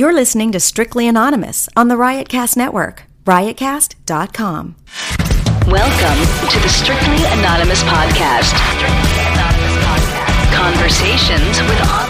You're listening to Strictly Anonymous on the Riotcast Network, riotcast.com. Welcome to the Strictly Anonymous Podcast. Strictly Anonymous Podcast. Conversations with.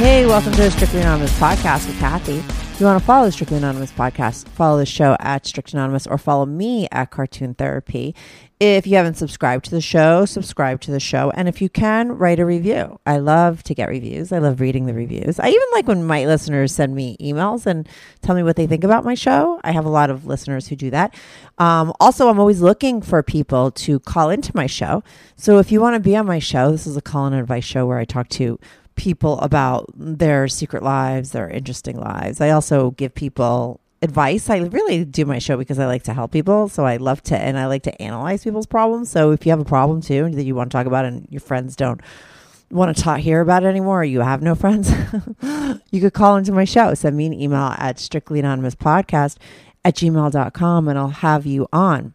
Hey, welcome to the Strictly Anonymous podcast with Kathy. If you want to follow the Strictly Anonymous podcast, follow the show at Strict Anonymous or follow me at Cartoon Therapy. If you haven't subscribed to the show, subscribe to the show. And if you can, write a review. I love to get reviews. I love reading the reviews. I even like when my listeners send me emails and tell me what they think about my show. I have a lot of listeners who do that. Um, also, I'm always looking for people to call into my show. So if you want to be on my show, this is a call and advice show where I talk to people about their secret lives, their interesting lives. I also give people advice. I really do my show because I like to help people. So I love to, and I like to analyze people's problems. So if you have a problem too that you want to talk about and your friends don't want to talk, hear about it anymore, or you have no friends, you could call into my show. Send me an email at strictly anonymous podcast at gmail.com and I'll have you on.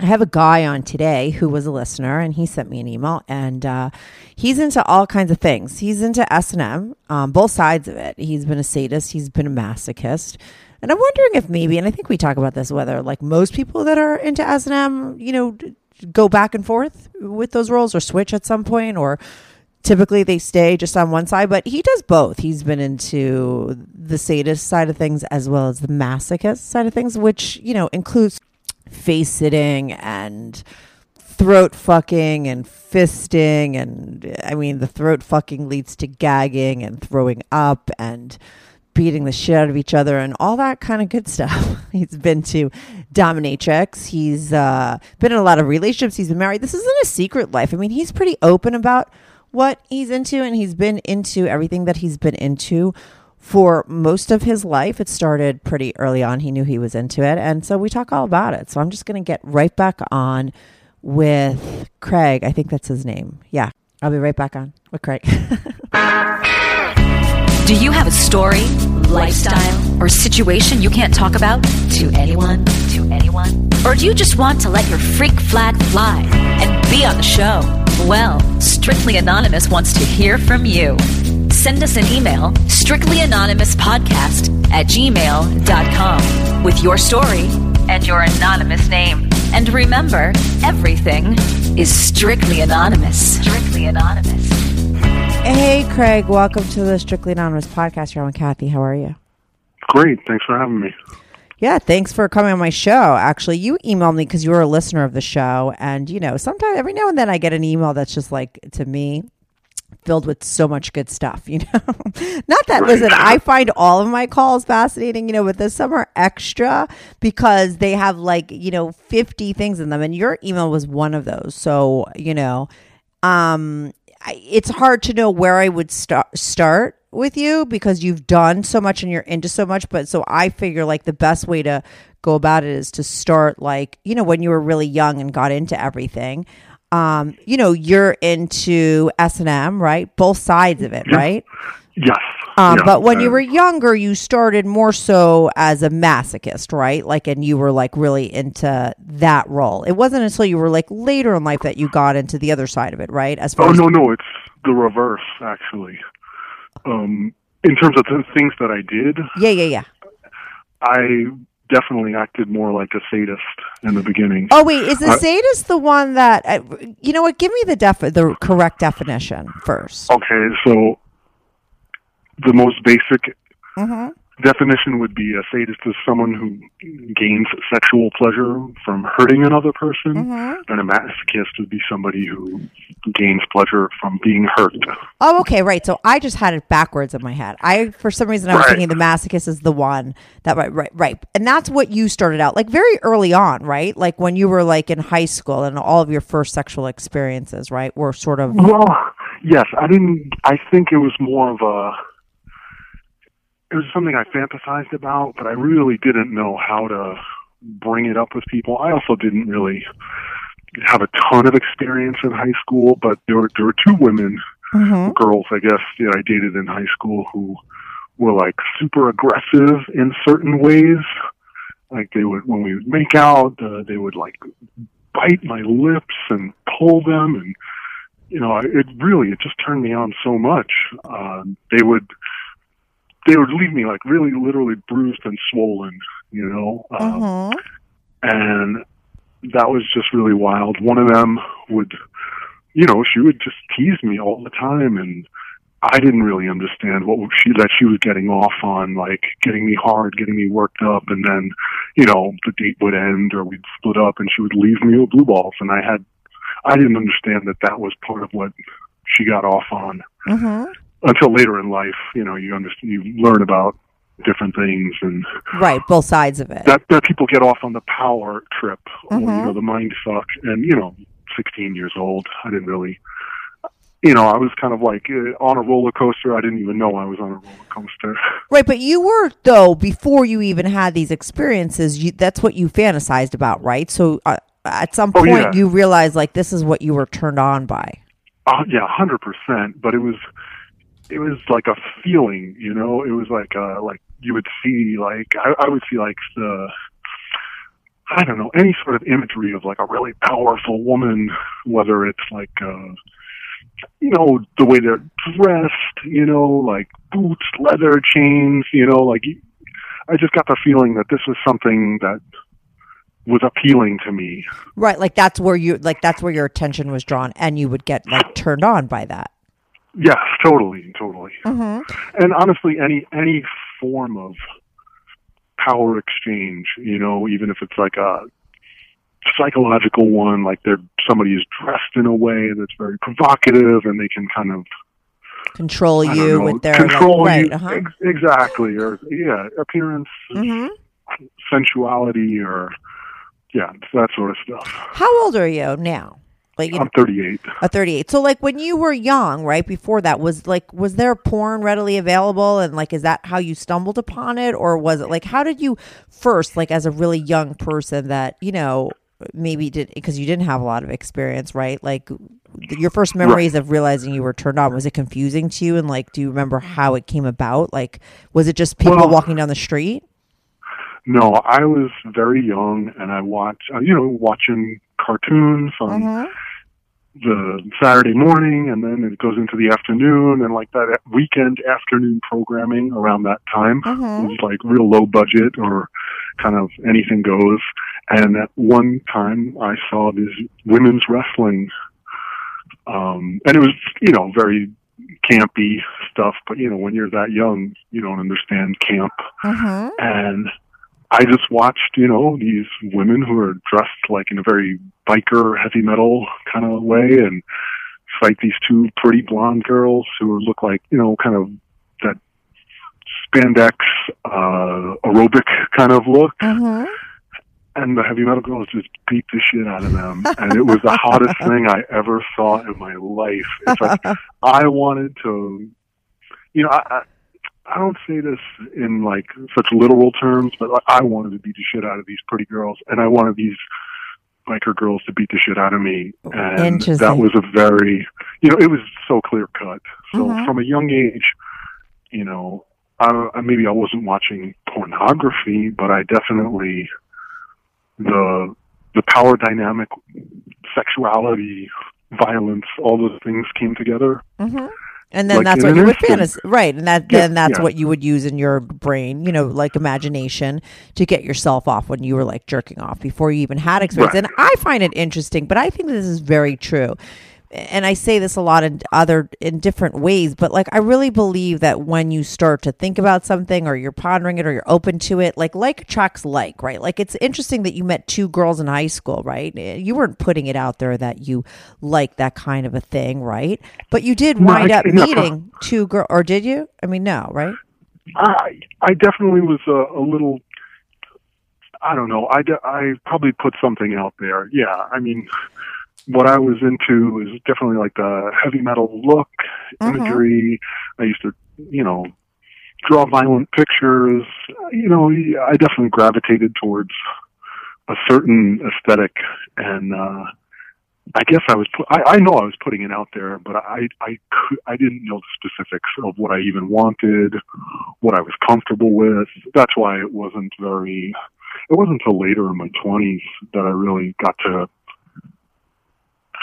I have a guy on today who was a listener, and he sent me an email, and uh, he's into all kinds of things. He's into S and M, um, both sides of it. He's been a sadist, he's been a masochist, and I'm wondering if maybe, and I think we talk about this, whether like most people that are into S and M, you know, go back and forth with those roles or switch at some point, or typically they stay just on one side. But he does both. He's been into the sadist side of things as well as the masochist side of things, which you know includes face sitting and throat fucking and fisting and I mean the throat fucking leads to gagging and throwing up and beating the shit out of each other and all that kind of good stuff. He's been to dominatrix. He's uh, been in a lot of relationships. He's been married. This isn't a secret life. I mean, he's pretty open about what he's into and he's been into everything that he's been into for most of his life. It started pretty early on. He knew he was into it. And so we talk all about it. So I'm just going to get right back on with Craig. I think that's his name. Yeah. I'll be right back on with Craig. Do you have a story, lifestyle, or situation you can't talk about to anyone? To anyone? Or do you just want to let your freak flag fly and be on the show? Well, Strictly Anonymous wants to hear from you. Send us an email, strictlyanonymouspodcast at gmail.com, with your story and your anonymous name. And remember, everything is strictly anonymous. Strictly anonymous. hey, Craig. Welcome to the Strictly Anonymous podcast. You're on Kathy. How are you? Great. Thanks for having me. Yeah, thanks for coming on my show. Actually, you emailed me because you were a listener of the show. And, you know, sometimes every now and then I get an email that's just like, to me, filled with so much good stuff, you know? Not that, listen, I find all of my calls fascinating, you know, but this some are extra because they have like, you know, 50 things in them. And your email was one of those. So, you know, um, I, it's hard to know where I would start start with you because you've done so much and you're into so much. But so I figure like the best way to go about it is to start like you know when you were really young and got into everything. Um, you know, you're into S and M, right? Both sides of it, right? Yes. Um, Yeah, but when you were younger, you started more so as a masochist, right? Like, and you were like really into that role. It wasn't until you were like later in life that you got into the other side of it, right? As far Oh as no, no, it's the reverse actually. Um, in terms of the things that I did, yeah, yeah, yeah. I definitely acted more like a sadist in the beginning. Oh wait, is the sadist the one that? Uh, you know what? Give me the def the correct definition first. Okay, so the most basic Mm-hmm. Definition would be a sadist is someone who gains sexual pleasure from hurting another person, Mm-hmm. and a masochist would be somebody who gains pleasure from being hurt. Oh, okay, right. So I just had it backwards in my head. I, for some reason, I was Right. thinking the masochist is the one that right, right, right, and that's what you started out like very early on, right? Like when you were like in high school and all of your first sexual experiences, right, were sort of Well, yes, I didn't. I think it was more of a. It was something I fantasized about, but I really didn't know how to bring it up with people. I also didn't really have a ton of experience in high school, but there were there were two women, Mm-hmm. girls, I guess, that I dated in high school who were like super aggressive in certain ways. Like they would, when we would make out, uh, they would like bite my lips and pull them, and you know, I- it really it just turned me on so much. Uh, they would they would leave me like really literally bruised and swollen, you know. Um, Mm-hmm. and that was just really wild. One of them would, you know, she would just tease me all the time, and I didn't really understand what she that she was getting off on, like getting me hard, getting me worked up, and then, you know, the date would end or we'd split up, and she would leave me with blue balls, and I had, I didn't understand that that was part of what she got off on Mm-hmm. Until later in life. You know, you understand, you learn about different things and Right, both sides of it. that that people get off on the power trip or you Mhm. know the mind fuck and you know 16 years old i didn't really you know i was kind of like uh, on a roller coaster i didn't even know i was on a roller coaster Right, but you were though before you even had these experiences. You, that's what you fantasized about, right? So uh, at some Oh, point, yeah. you realized like this is what you were turned on by. uh, yeah 100% but it was it was like a feeling you know it was like uh like you would see like i, I would see like the I don't know, any sort of imagery of like a really powerful woman, whether it's like, uh, you know, the way they're dressed, you know, like boots, leather chains, you know, like I just got the feeling that this was something that was appealing to me. Right, like that's where you like that's where your attention was drawn, and you would get like turned on by that. Yes, totally, totally. Mm-hmm. And honestly, any any form of power exchange, you know, even if it's like a psychological one, like they're somebody is dressed in a way that's very provocative, and they can kind of Control you know, with their control like, right, you uh-huh. ex- exactly, or yeah, appearance, hmm sensuality, or yeah, that sort of stuff. How old are you now? Like I'm 38. a 38. So like when you were young, right before that was like was there porn readily available and like is that how you stumbled upon it or was it like how did you first like as a really young person that, you know, maybe did because you didn't have a lot of experience, right? Like your first memories of realizing you were turned on was it confusing to you and like do you remember how it came about? Like was it just people Well- walking down the street? No, I was very young, and I watched, uh, you know, watching cartoons on Mhm. The Saturday morning, and then it goes into the afternoon, and like that weekend afternoon programming around that time Mhm. was like real low budget or kind of anything goes. And at one time, I saw this women's wrestling, um, and it was you know very campy stuff. But you know, when you're that young, you don't understand camp, Mhm. and I just watched, you know, these women who are dressed like in a very biker, heavy metal kind of way, and fight these two pretty blonde girls who look like, you know, kind of that spandex uh, aerobic kind of look. Mhm. And the heavy metal girls just beat the shit out of them, and it was the hottest thing I ever saw in my life. It's like I wanted to, you know, I, I don't say this in like such literal terms, but like, I wanted to beat the shit out of these pretty girls, and I wanted these biker girls to beat the shit out of me, and that was a very, you know, it was so clear cut. So Mhm. from a young age, you know, I, I maybe I wasn't watching pornography, but I definitely the the power dynamic, sexuality, violence, all those things came together. hmm And then Like that's what you would fantasy, right? And that Yeah, then that's yeah. what you would use in your brain, you know, like imagination to get yourself off when you were like jerking off before you even had experience. Right. And I find it interesting, but I think this is very true. And I say this a lot in other in different ways, but like I really believe that when you start to think about something or you're pondering it or you're open to it, like like attracts like, right? Like it's interesting that you met two girls in high school, right? Eh, you weren't putting it out there that you like that kind of a thing, right? But you did No, wind I- up no. meeting two girl, or did you? I mean, no, right? I I definitely was a, a little. I don't know. I, I probably put something out there. Yeah, I mean, what I was into is definitely like the heavy metal look, Mhm. imagery. I used to, you know, draw violent pictures. You know, I definitely gravitated towards a certain aesthetic, and uh, I guess I was. Pu- I, I know I was putting it out there, but I I could, I didn't know the specifics of what I even wanted, what I was comfortable with. That's why it wasn't very. It wasn't until later in my twenties that I really got to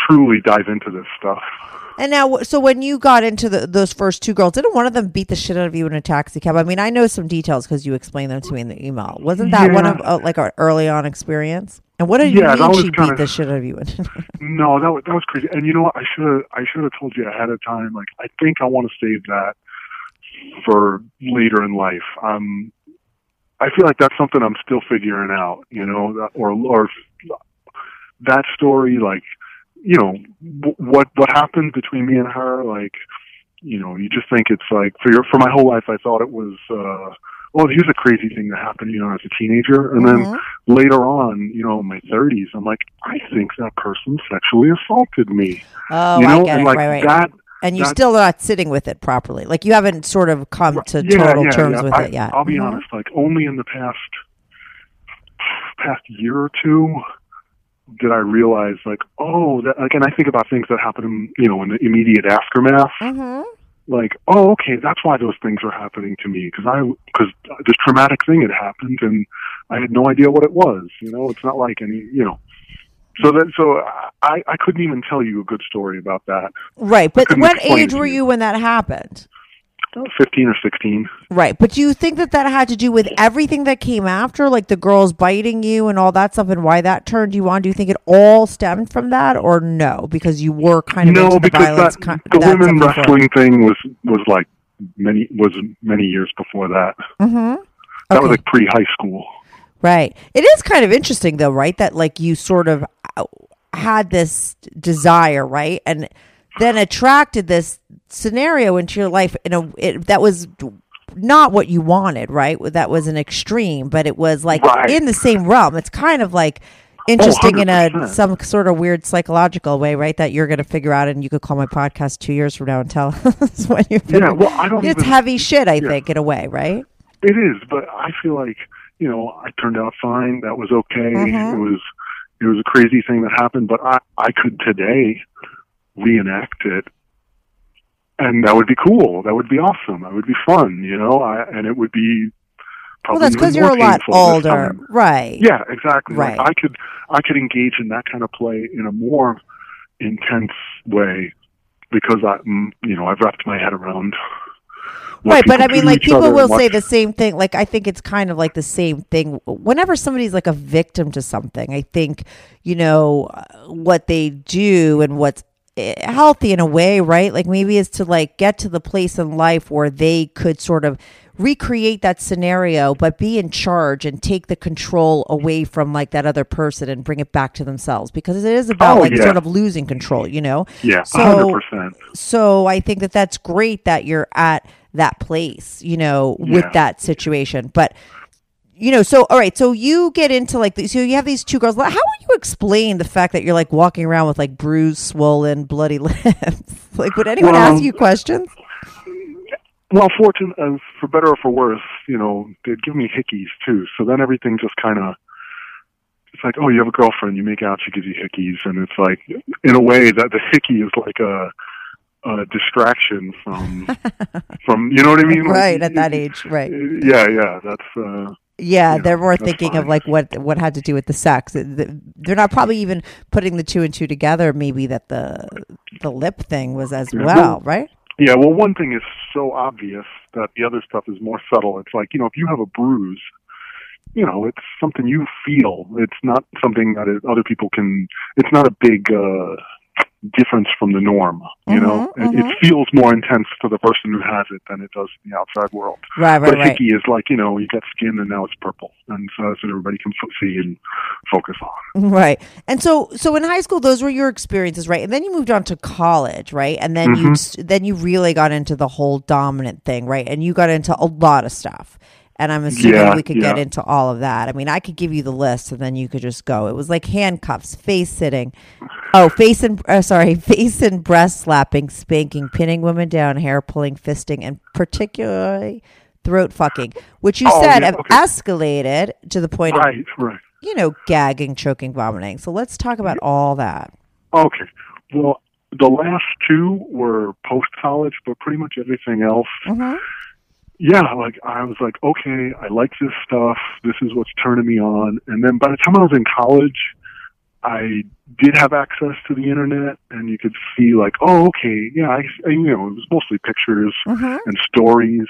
truly dive into this stuff. And now, so when you got into the, those first two girls, didn't one of them beat the shit out of you in a taxi cab? I mean, I know some details because you explained them to me in the email. Wasn't that one of uh, like our early on experience? And what did you Yeah, that mean she beat kinda- the shit out of you? in? No, that was, that was crazy. And you know what? I should have I should have told you ahead of time. Like I think I want to save that for later in life. Um, I feel like that's something I'm still figuring out. You know, or or that story. Like, you know, w- what what happened between me and her. Like, you know, you just think it's like for your for my whole life. I thought it was. uh well, here's a crazy thing that happened, you know, as a teenager, and then Mhm. later on, you know, in my 30s, I'm like, I think that person sexually assaulted me. oh, you know, I get and it. like right, right. that. and you're that- still not sitting with it properly. Like you haven't sort of come to yeah, total yeah, terms yeah. with I, it yet. I'll be Mhm. honest, like only in the past past year or two did I realize, like, oh, that, like, and I think about things that happened, you know, in the immediate aftermath. Mhm. Like, oh, okay, that's why those things are happening to me because I because this traumatic thing had happened and I had no idea what it was. You know, it's not like any, you know. So that so I I couldn't even tell you a good story about that. Right, but what age were you when that happened? Fifteen or sixteen. Right, but do you think that that had to do with everything that came after, like the girls biting you and all that stuff, and why that turned you on? Do you think it all stemmed from that, or no? Because you were kind of no, because that, ki- the women stuff before. wrestling thing was was like many was many years before that. Mm-hmm. That was like pre high school. Right. It is kind of interesting, though, right? That like you sort of uh, had this desire, right, and then attracted this scenario into your life in a it, that was not what you wanted, right? That was an extreme, but it was like Right. in the same realm. It's kind of like interesting in a some sort of weird psychological way, right? That you're going to figure out, and you could call my podcast two years from now and tell us when you. Yeah, well, I don't It's even- heavy shit, I Yeah. think, in a way, right? It is, but I feel like you know I turned out fine. That was okay. Mhm. It was it was a crazy thing that happened, but I I could today reenact it, and that would be cool. That would be awesome. That would be fun, you know. I, and it would be Well, probably that's because you're a lot older, right? Yeah, exactly. Like, Right. I could I could engage in that kind of play in a more intense way because I, mm, you know, I've wrapped my head around. right but i mean like people will say the same thing like i think it's kind of like the same thing whenever somebody's like a victim to something i think you know what they do and what's Eh, healthy in a way right like maybe is to like get to the place in life where they could sort of recreate that scenario but be in charge and take the control away from like that other person and bring it back to themselves because it is about Oh, like yeah. sort of losing control you know Yeah, so hundred percent. so I think that that's great that you're at that place, you know, with Yeah. that situation. But you know, so all right, so you get into like the, so you have these two girls. How would you explain the fact that you're like walking around with like bruised, swollen, bloody lips? like, would anyone Well, ask you questions? Well, fortune, uh, for better or for worse, you know, they'd give me hickeys too. So then everything just kind of, it's like, oh, you have a girlfriend, you make out, she gives you hickeys, and it's like, in a way, that the hickey is like a, a distraction from, from, you know what I mean? Like, Right at that age, right? Yeah, yeah, that's. uh Yeah, Yeah, they're more thinking of like what what had to do with the sex. They're not probably even putting the two and two together. Maybe that the the lip thing was as Yeah, well, well- right? Yeah, well, one thing is so obvious that the other stuff is more subtle. It's like, you know, if you have a bruise, you know, it's something you feel. It's not something that other people can, it's not a big uh, difference from the norm, you know? Mhm, It, feels more intense to the person who has it than it does in the outside world. Right, but right, a right. hickey is like, you know, you got skin and now it's purple. And so that's what everybody can see and focus on. Right. And so so in high school those were your experiences, right? And then you moved on to college, right? And then Mm-hmm. you then you really got into the whole dominant thing, right? And you got into a lot of stuff. And I'm assuming Yeah, we could get into all of that. I mean, I could give you the list and then you could just go. It was like handcuffs, face sitting. Oh, face and uh, sorry, face and breast slapping, spanking, pinning women down, hair pulling, fisting, and particularly throat fucking, which you Oh, said yeah, have okay. escalated to the point of Right, right. you know, gagging, choking, vomiting. So let's talk about all that. Okay. Well, the last two were post college, but pretty much everything else. Mhm. Yeah, like I was like, okay, I like this stuff. This is what's turning me on. And then by the time I was in college, I did have access to the internet, and you could see like, oh, okay, yeah, I, I you know, it was mostly pictures Mhm. and stories,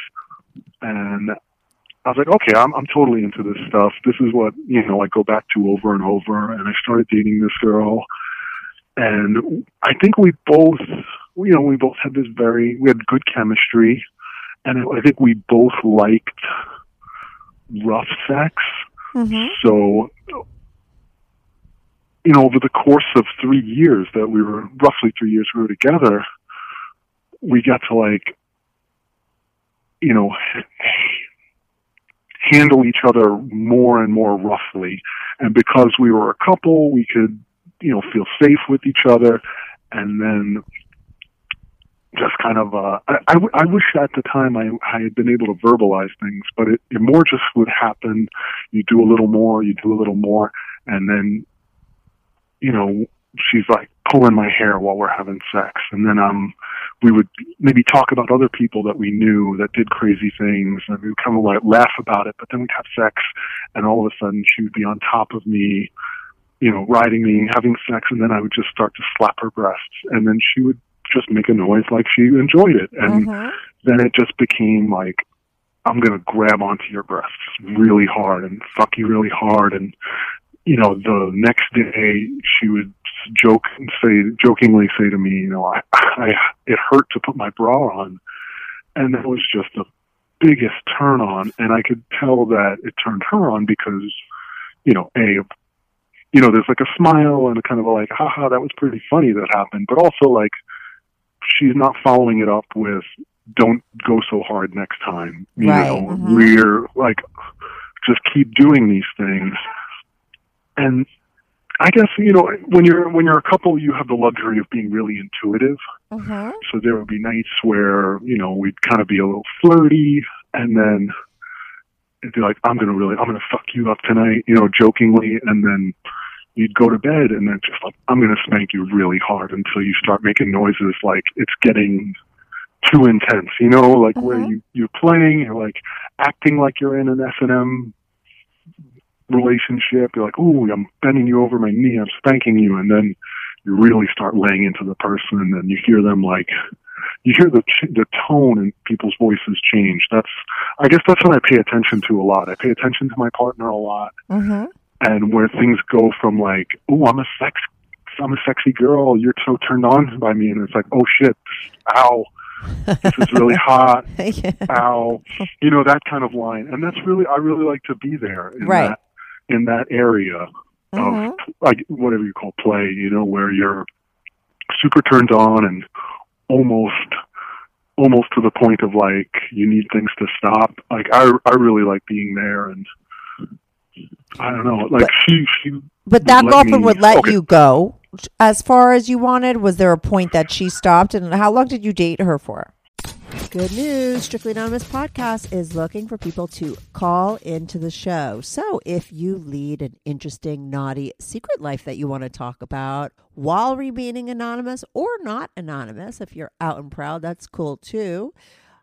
and I was like, okay, I'm I'm totally into this stuff. This is what you know I go back to over and over. And I started dating this girl, and I think we both, you know, we both had this very, we had good chemistry, and I think we both liked rough sex. Mhm. So, you know, over the course of three years that we were, roughly three years we were together, we got to like, you know, handle each other more and more roughly. And because we were a couple, we could, you know, feel safe with each other. And then just kind of, uh, I, I, w- I wish at the time I, I had been able to verbalize things, but it, it more just would happen. You do a little more, you do a little more, and then, you know, she's like pulling my hair while we're having sex. And then, um, we would maybe talk about other people that we knew that did crazy things and we would kind of like laugh about it, but then we'd have sex and all of a sudden she would be on top of me, you know, riding me, having sex, and then I would just start to slap her breasts and then she would just make a noise like she enjoyed it. And Mhm. then it just became like, I'm going to grab onto your breasts really hard and fuck you really hard. And, you know, the next day she would joke and say, jokingly say to me, you know, I, I, it hurt to put my bra on. And that was just the biggest turn on. And I could tell that it turned her on because, you know, A, you know, there's like a smile and a kind of a like, haha, that was pretty funny that happened. But also like, she's not following it up with, don't go so hard next time. You Right, know, mhm. we're like, just keep doing these things. And I guess, you know, when you're, when you're a couple, you have the luxury of being really intuitive. Mhm. So there would be nights where, you know, we'd kind of be a little flirty and then it'd be like, I'm going to really, I'm going to fuck you up tonight, you know, jokingly. And then you'd go to bed and then just like, I'm going to spank you really hard until you start making noises like it's getting too intense, you know, like where Mhm. you, you're playing, you're like acting like you're in an S&M relationship. You're like, ooh, I'm bending you over my knee, I'm spanking you. And then you really start laying into the person and you hear them like, you hear the ch- the tone in people's voices change. That's, I guess that's what I pay attention to a lot. I pay attention to my partner a lot Mhm. And where things go from like, oh, I'm a sex, I'm a sexy girl. You're so turned on by me, and it's like, oh shit, ow, this is really hot. Yeah. Ow, you know that kind of line, and that's really, I really like to be there in Right. that in that area Mhm. of like whatever you call play. You know, where you're super turned on and almost almost to the point of like you need things to stop. Like I I really like being there and. I don't know. Like But- she, she But that let girlfriend me- would let okay. you go as far as you wanted. Was there a point that she stopped? And how long did you date her for? Good news. Strictly Anonymous Podcast is looking for people to call into the show. So if you lead an interesting, naughty secret life that you want to talk about while remaining anonymous or not anonymous, if you're out and proud, that's cool too.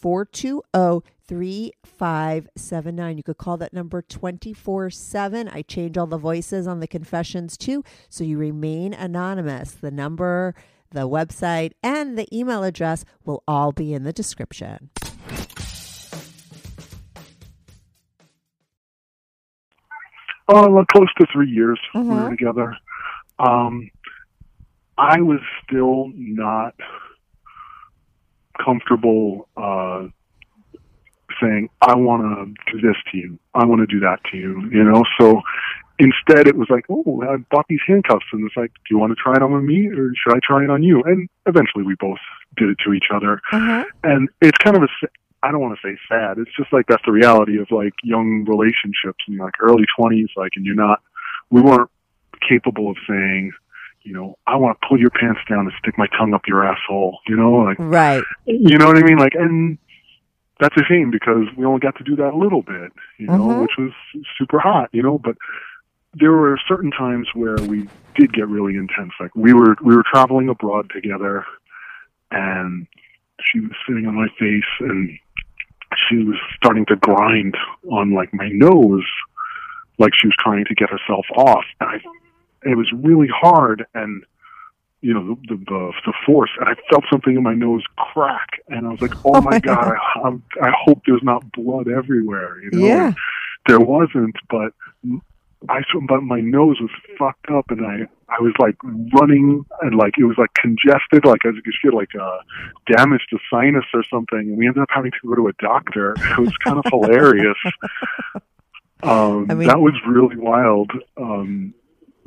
420 3579. You could call that number 24 7. I change all the voices on the confessions too, so you remain anonymous. The number, the website, and the email address will all be in the description. like close to three years we Mhm. were together. Um, I was still not comfortable uh, saying, "I want to do this to you. I want to do that to you." You know, so instead it was like, "Oh, I bought these handcuffs," and it's like, "Do you want to try it on me, or should I try it on you?" And eventually we both did it to each other. Uh-huh. and it's kind of a s- I don't want to say sad. It's just like that's the reality of like young relationships in like early twenties, like, and you're not. We weren't capable of saying, you know, I want to pull your pants down and stick my tongue up your asshole. You know, like, Right. you know what I mean? Like, and that's a shame because we only got to do that a little bit, you know, Mhm. which was super hot, you know, but there were certain times where we did get really intense. Like we were, we were traveling abroad together and she was sitting on my face and she was starting to grind on like my nose, like she was trying to get herself off. And I, it was really hard and you know the, the the the force, and I felt something in my nose crack, and I was like, "Oh, Oh my my god! I, I hope there's not blood everywhere." You know, Yeah. there wasn't, but I but my nose was fucked up, and I I was like running, and like it was like congested, like I could feel like uh damage to sinus or something, and we ended up having to go to a doctor. It was kind of hilarious. Um, I mean- that was really wild. Um,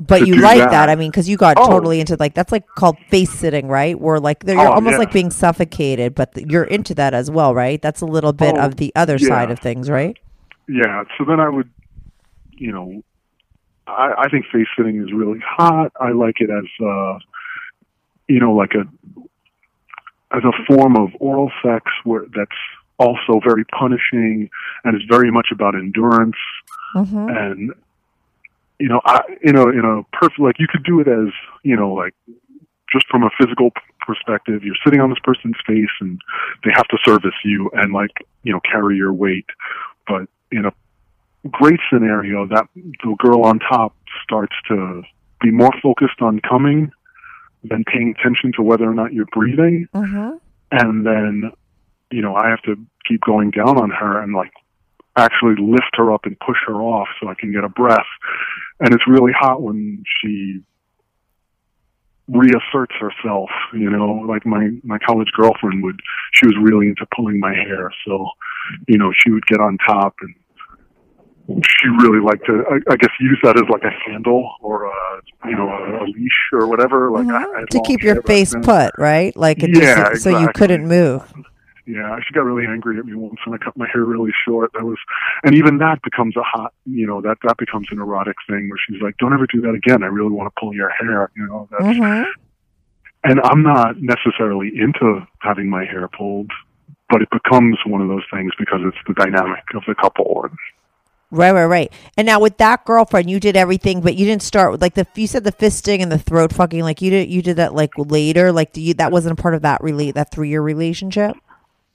But you like that. that. I mean, because you got Oh. totally into like that's like called face sitting, right? Where like you're Oh, almost yeah. like being suffocated, but th- you're into that as well, right? That's a little bit Oh, of the other yeah. side of things, right? yeah so then i would you know i i think face sitting is really hot i like it as uh you know like a as a form of oral sex where that's also very punishing and is very much about endurance Mm-hmm. and you know i you know in a perfect like you could do it as you know like just from a physical perspective you're sitting on this person's face and they have to service you and like you know carry your weight but in a great scenario that the girl on top starts to be more focused on coming than paying attention to whether or not you're breathing Mm-hmm. and then you know i have to keep going down on her and like actually lift her up and push her off so i can get a breath and it's really hot when she reasserts herself you know like my my college girlfriend would she was really into pulling my hair so you know she would get on top and she really liked to I, I guess use that as like a handle or a you know a, a leash or whatever like I, I Mm-hmm. to keep your face put, right? Like it Yeah, just so you couldn't move. Yeah, she got really angry at me once when I cut my hair really short. That was, and even that becomes a hot, you know, that that becomes an erotic thing where she's like, "Don't ever do that again. I really want to pull your hair." You know, that's, hmm and I'm not necessarily into having my hair pulled, but it becomes one of those things because it's the dynamic of the couple. And Right, right, right. And now with that girlfriend, you did everything, but you didn't start with like the you said the fisting and the throat fucking. Like you did, you did that like later. Like do you that wasn't a part of that relate that three year relationship.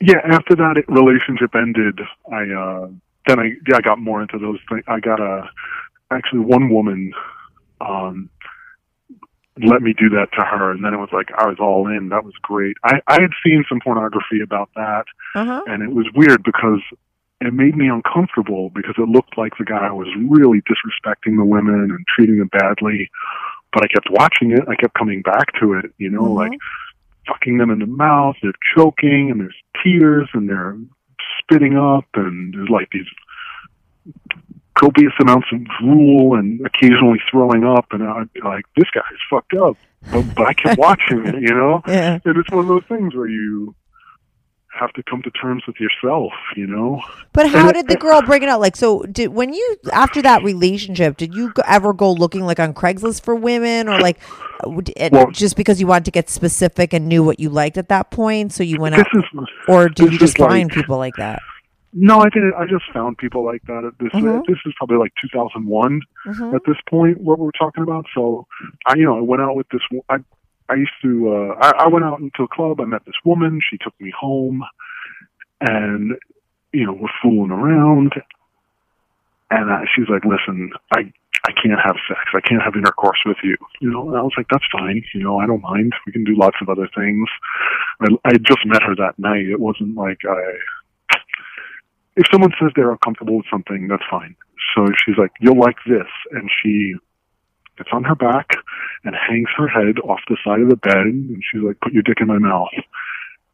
Yeah, after that it, relationship ended, I uh then I yeah I got more into those things. I got a actually one woman um let me do that to her and then it was like I was all in. That was great. I, I had seen some pornography about that Uh huh. and it was weird because it made me uncomfortable because it looked like the guy was really disrespecting the women and treating them badly. But I kept watching it. I kept coming back to it, you know, Mhm. like fucking them in the mouth. They're choking and there's tears and they're spitting up and there's like these copious amounts of drool and occasionally throwing up. And I'd be like, this guy's fucked up. But, but I kept watching it, you know? Yeah. And it's one of those things where you have to come to terms with yourself, you know? But how did the girl bring it out? Like, so did when you after that relationship, did you ever go looking like on Craigslist for women, or like uh, it- Well- just because you wanted to get specific and knew what you liked at that point, so you went out, is or did you just is like- find people like that? no, I didn't. I just found people like that. At this Mhm. this is probably like 2001 Mhm. at this point. What we're talking about. So, I you know I went out with this. I I used to. Uh, I, I went out into a club. I met this woman. She took me home, and you know we're fooling around. And uh, she's like, "Listen, I I can't have sex. I can't have intercourse with you." You know, and I was like, "That's fine. You know, I don't mind. We can do lots of other things." I, I just met her that night. It wasn't like I if someone says they're uncomfortable with something, that's fine. So she's like, "You'll like this," and she gets on her back and hangs her head off the side of the bed, and she's like, "Put your dick in my mouth."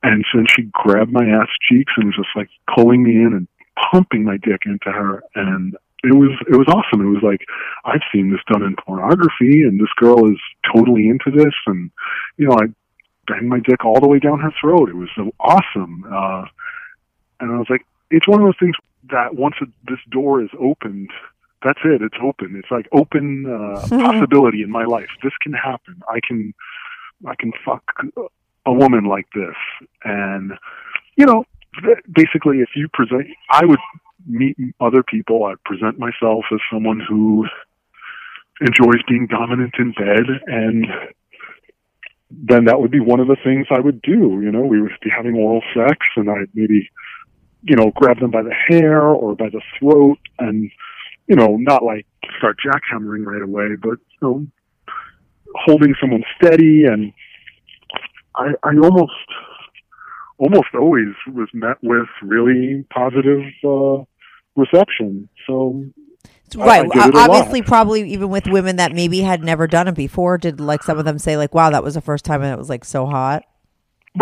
And so then she grabbed my ass cheeks and was just like pulling me in and pumping my dick into her, and it was it was awesome. It was like I've seen this done in pornography, and this girl is totally into this, and you know I banged my dick all the way down her throat. It was so awesome. Uh, And I was like, it's one of those things that once this door is opened, that's it. It's open. It's like open uh, possibility in my life. This can happen. I can, I can fuck a woman like this, and you know, basically, if you present, I would meet other people. I'd present myself as someone who enjoys being dominant in bed, and then that would be one of the things I would do. You know, we would be having oral sex, and I'd maybe, you know, grab them by the hair or by the throat, and you know, not like start jackhammering right away, but you know, holding someone steady, and I, I almost, almost always was met with really positive uh, reception. So Right. Obviously, probably even with women that maybe had never done it before, did like some of them say like, "Wow, that was the first time and it was like so hot."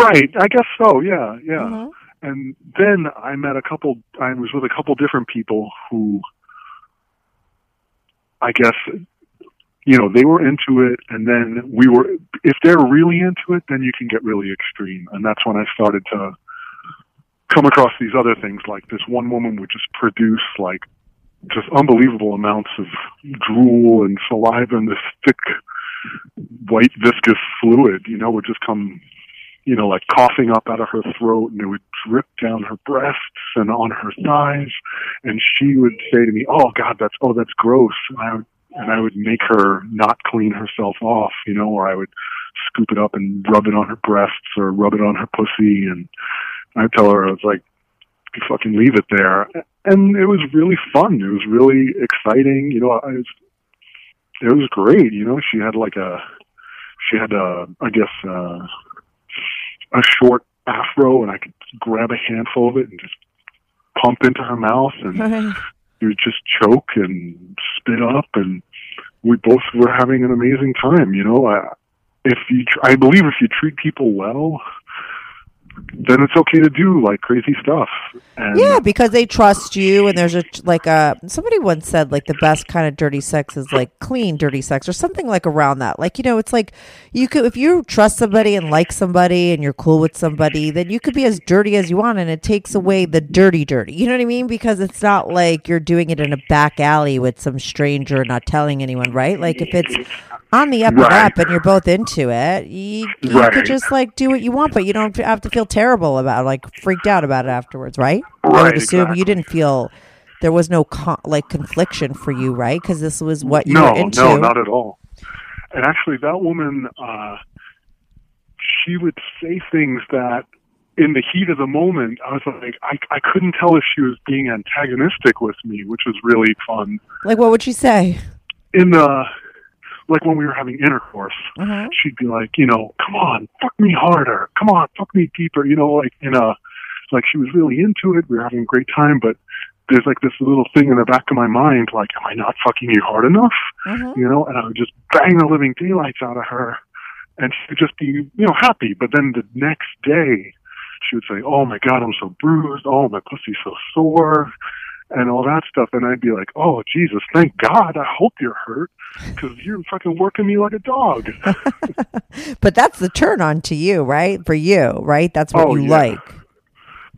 Right, I guess so. Yeah, yeah. Mhm. And then I met a couple. I was with a couple different people who, I guess, you know, they were into it, and then we were. If they're really into it, then you can get really extreme, and that's when I started to come across these other things. Like this one woman would just produce like just unbelievable amounts of drool and saliva and this thick white viscous fluid, you know, would just come you know, like coughing up out of her throat and it would drip down her breasts and on her thighs. And she would say to me, Oh God, that's, oh, that's gross. And I would, and I would make her not clean herself off, you know, or I would scoop it up and rub it on her breasts or rub it on her pussy. And I'd tell her, I was like, you fucking leave it there. And it was really fun. It was really exciting. You know, I was, it was great. You know, she had like a, she had a, I guess, uh, a short afro and I could grab a handful of it and just pump into her mouth and you would just choke and spit up and we both were having an amazing time, you know. I, if you, tr- I believe if you treat people well, then it's okay to do like crazy stuff. And Yeah, because they trust you, and there's a like a somebody once said like the best kind of dirty sex is like clean dirty sex or something like around that. Like you know, it's like you could if you trust somebody and like somebody and you're cool with somebody, then you could be as dirty as you want, and it takes away the dirty dirty. You know what I mean? Because it's not like you're doing it in a back alley with some stranger, not telling anyone, right? Like if it's on the up and up and you're both into it, you, you Right. could just like do what you want, but you don't have to feel terrible about like freaked out about it afterwards, right? right I would assume exactly. you didn't feel there was no con- like confliction for you, right? Because this was what you no, were into. no, not at all. And actually, that woman, uh, she would say things that, in the heat of the moment, I was like, I, I couldn't tell if she was being antagonistic with me, which was really fun. like, what would she say? In the, like when we were having intercourse, Uh-huh. she'd be like, you know, come on, fuck me harder, come on, fuck me deeper, you know, like in a, like she was really into it. We were having a great time, but there's like this little thing in the back of my mind, like, am I not fucking you hard enough? Mhm. you know, and I would just bang the living daylights out of her, and she'd just be, you know, happy. But then the next day, she would say, "Oh my God, I'm so bruised. Oh, my pussy's so sore." And all that stuff, and I'd be like, "Oh Jesus, thank God! I hope you're hurt, because you're fucking working me like a dog." But that's the turn on to you, right? For you, right? That's what Oh, you yeah. like.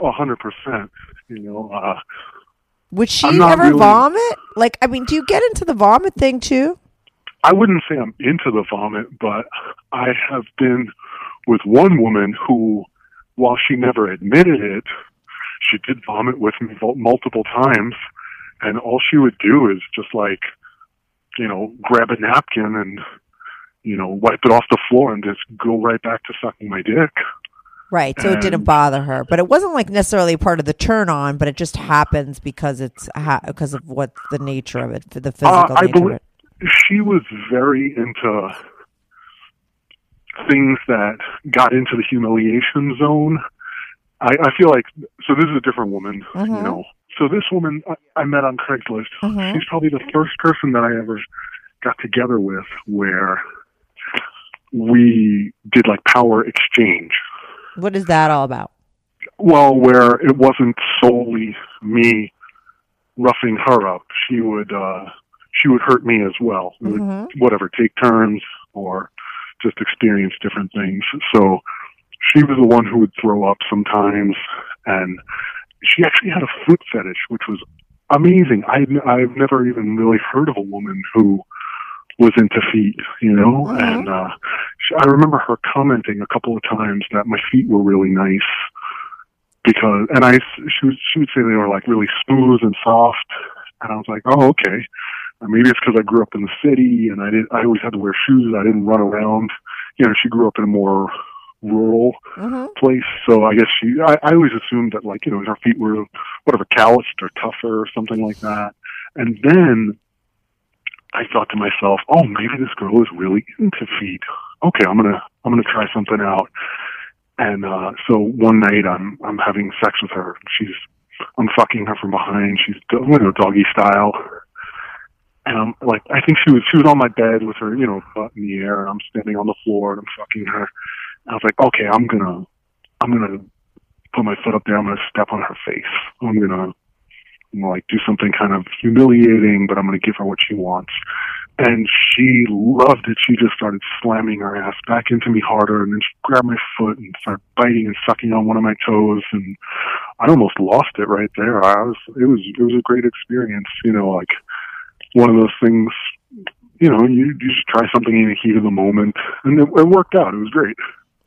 A hundred percent. You know, uh, Would she ever really- vomit? Like, I mean, do you get into the vomit thing too? I wouldn't say I'm into the vomit, but I have been with one woman who, while she never admitted it, she did vomit with me multiple times, and all she would do is just like, you know, grab a napkin and, you know, wipe it off the floor and just go right back to sucking my dick. Right. So it didn't bother her, but it wasn't like necessarily part of the turn on, but it just happens because it's ha- because of what the nature of it, the physical Uh, I nature of it. she was very into things that got into the humiliation zone. I, I feel like so. This is a different woman, you Mhm. know. So this woman I, I met on Craigslist. Mhm. She's probably the first person that I ever got together with where we did like power exchange. What is that all about? Well, where it wasn't solely me roughing her up. She would uh she would hurt me as well. We would, Mhm. whatever, take turns or just experience different things. So she was the one who would throw up sometimes and she actually had a foot fetish, which was amazing. I I've never even really heard of a woman who was into feet, you know. Mhm. And uh, she, I remember her commenting a couple of times that my feet were really nice because, and I she would she would say they were like really smooth and soft, and I was like, oh okay. Uh, Maybe it's because I grew up in the city and I did. I always had to wear shoes. I didn't run around. You know, she grew up in a more rural hmm place. So I guess she, I, I always assumed that like, you know, her feet were whatever calloused or tougher or something like that. And then I thought to myself, oh, maybe this girl is really into feet. Okay, I'm gonna, I'm gonna try something out. And, uh, so one night I'm, I'm having sex with her. She's, I'm fucking her from behind. She's, you know, doggy style. And I'm like, I think she was, she was on my bed with her, you know, butt in the air and I'm standing on the floor and I'm fucking her. I was like, okay, I'm gonna, I'm gonna put my foot up there. I'm gonna step on her face. I'm gonna, I'm gonna like do something kind of humiliating, but I'm gonna give her what she wants. And she loved it. She just started slamming her ass back into me harder, and then she grabbed my foot and started biting and sucking on one of my toes, and I almost lost it right there. I was, it was, it was a great experience. You know, like one of those things. You know, you, you just try something in the heat of the moment, and it, it worked out. It was great.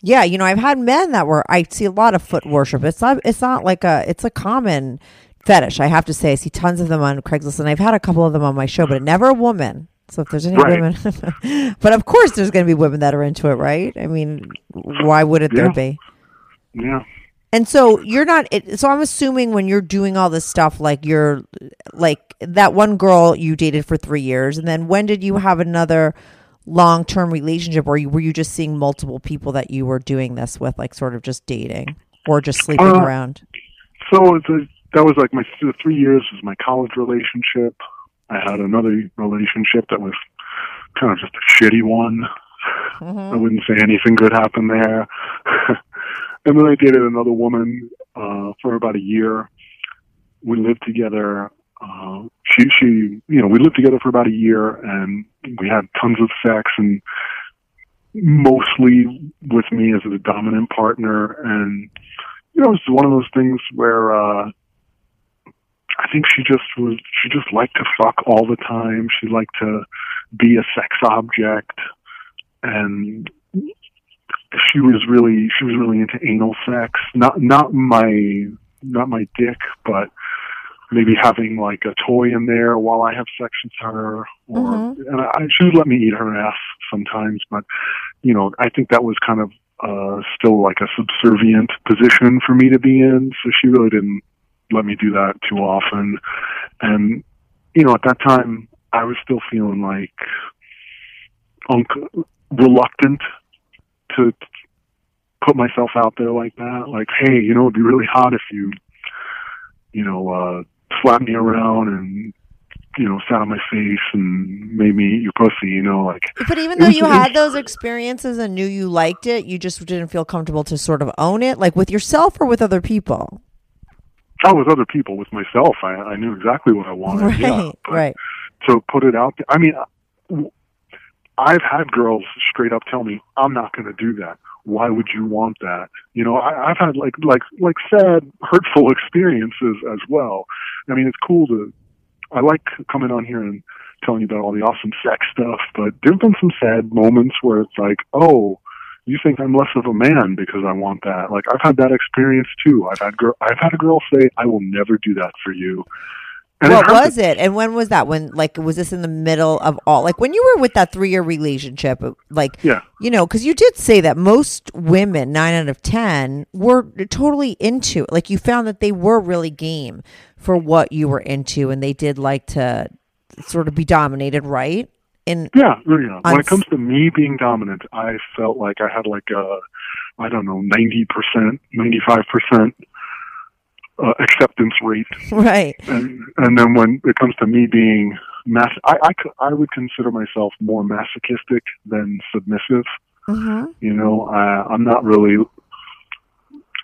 Yeah, you know, I've had men that were. I see a lot of foot worship. It's not. It's not like a. It's a common fetish. I have to say, I see tons of them on Craigslist, and I've had a couple of them on my show, but mm. never a woman. So if there's any Right. women, but of course there's going to be women that are into it, right? I mean, why wouldn't there be? Yeah. And so you're not. It, so I'm assuming when you're doing all this stuff, like you're, like that one girl you dated for three years, and then when did you have another long term relationship, or you, were you just seeing multiple people that you were doing this with, like sort of just dating or just sleeping Uh, around? So the, that was like my the three years was my college relationship. I had another relationship that was kind of just a shitty one. I wouldn't say anything good happened there. and then I dated another woman uh, for about a year. We lived together. Uh, she, she, you know, we lived together for about a year, and we had tons of sex, and mostly with me as the dominant partner. And you know, it's one of those things where uh, I think she just was. She just liked to fuck all the time. She liked to be a sex object, and she was really she was really into anal sex. Not not my not my dick, but maybe having like a toy in there while I have sex with her, or Mhm. and I, she would let me eat her ass sometimes. But you know, I think that was kind of uh still like a subservient position for me to be in. So she really didn't let me do that too often. And you know, at that time, I was still feeling like unc- reluctant to put myself out there like that. Like, hey, you know, it'd be really hot if you, you know, uh, slapped me around and, you know, sat on my face and made me eat your pussy, you know, like, But even though was- you had those experiences and knew you liked it, you just didn't feel comfortable to sort of own it, like with yourself or with other people. Oh, I was other people with myself. I, I knew exactly what I wanted. Right, yeah, right. to put it out there. I mean, uh, w- I've had girls straight up tell me, "I'm not going to do that. Why would you want that?" You know, I, I've had like like like sad, hurtful experiences as well. I mean, it's cool to. I like coming on here and telling you about all the awesome sex stuff, but there've been some sad moments where it's like, oh. You think I'm less of a man because I want that? Like I've had that experience too. I've had girl, I've had a girl say, "I will never do that for you." And what hurt was it? And when was that? When like was this in the middle of all like when you were with that three year relationship like Yeah. you know because you did say that most women nine out of ten were totally into it. Like you found that they were really game for what you were into and they did like to sort of be dominated right? And Yeah, yeah. When it comes to me being dominant, I felt like I had like a, I don't know, ninety percent, ninety five percent uh, acceptance rate, right and and then when it comes to me being mass, I I, c- I would consider myself more masochistic than submissive. hmm You know, I, I'm not really.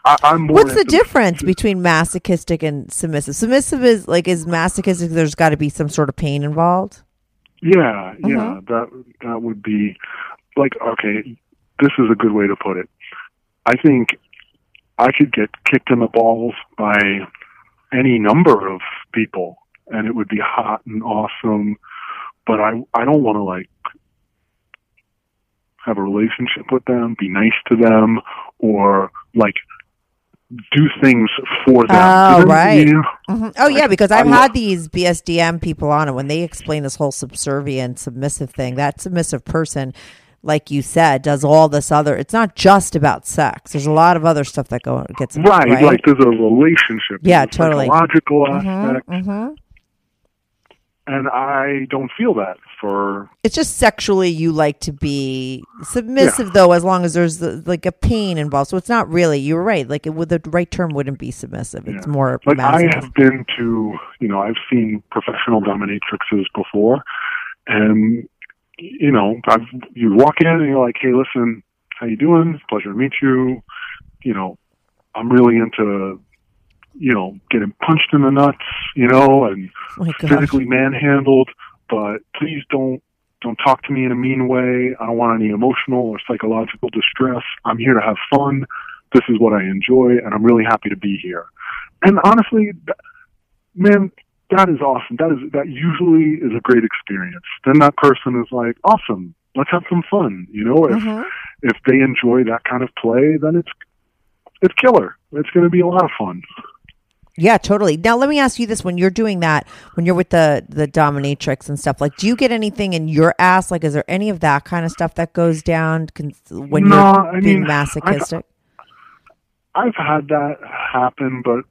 I, I'm more. what's the difference between masochistic and submissive submissive is like is masochistic there's got to be some sort of pain involved Yeah, yeah, Mhm. that that would be like okay. This is a good way to put it. I think I could get kicked in the balls by any number of people, and it would be hot and awesome. But I I don't want to like have a relationship with them, be nice to them, or like do things for them. Oh, right. you know? Mhm. Oh yeah, because I've I'm- had these BSDM people on, and when they explain this whole subservient, submissive thing, that submissive person, like you said, does all this other. It's not just about sex. There's a lot of other stuff that go gets Right, right. like there's a relationship, Yeah, totally. psychological Mhm, aspect, mhm. and I don't feel that for It's just sexually you like to be submissive, though, as long as there's uh, like a pain involved. So it's not really. You're right. Like it the right term wouldn't be submissive. It's Yeah. more like I have been to, you know, I've seen professional dominatrixes before, and you know, I've you walk in and you're like, hey, listen, how you doing? Pleasure to meet you. You know, I'm really into, you know, getting punched in the nuts, you know, and Oh physically manhandled, but please don't don't talk to me in a mean way. I don't want any emotional or psychological distress. I'm here to have fun. This is what I enjoy, and I'm really happy to be here. And honestly, man, that is awesome. That is that usually is a great experience. Then that person is like, awesome. Let's have some fun. You know, if Mhm. if they enjoy that kind of play, then it's it's killer. It's going to be a lot of fun. Yeah, totally. Now let me ask you this: When you're doing that, when you're with the the dominatrix and stuff, like, do you get anything in your ass? Like, is there any of that kind of stuff that goes down when No, you're I being mean, masochistic? I've had that happen, but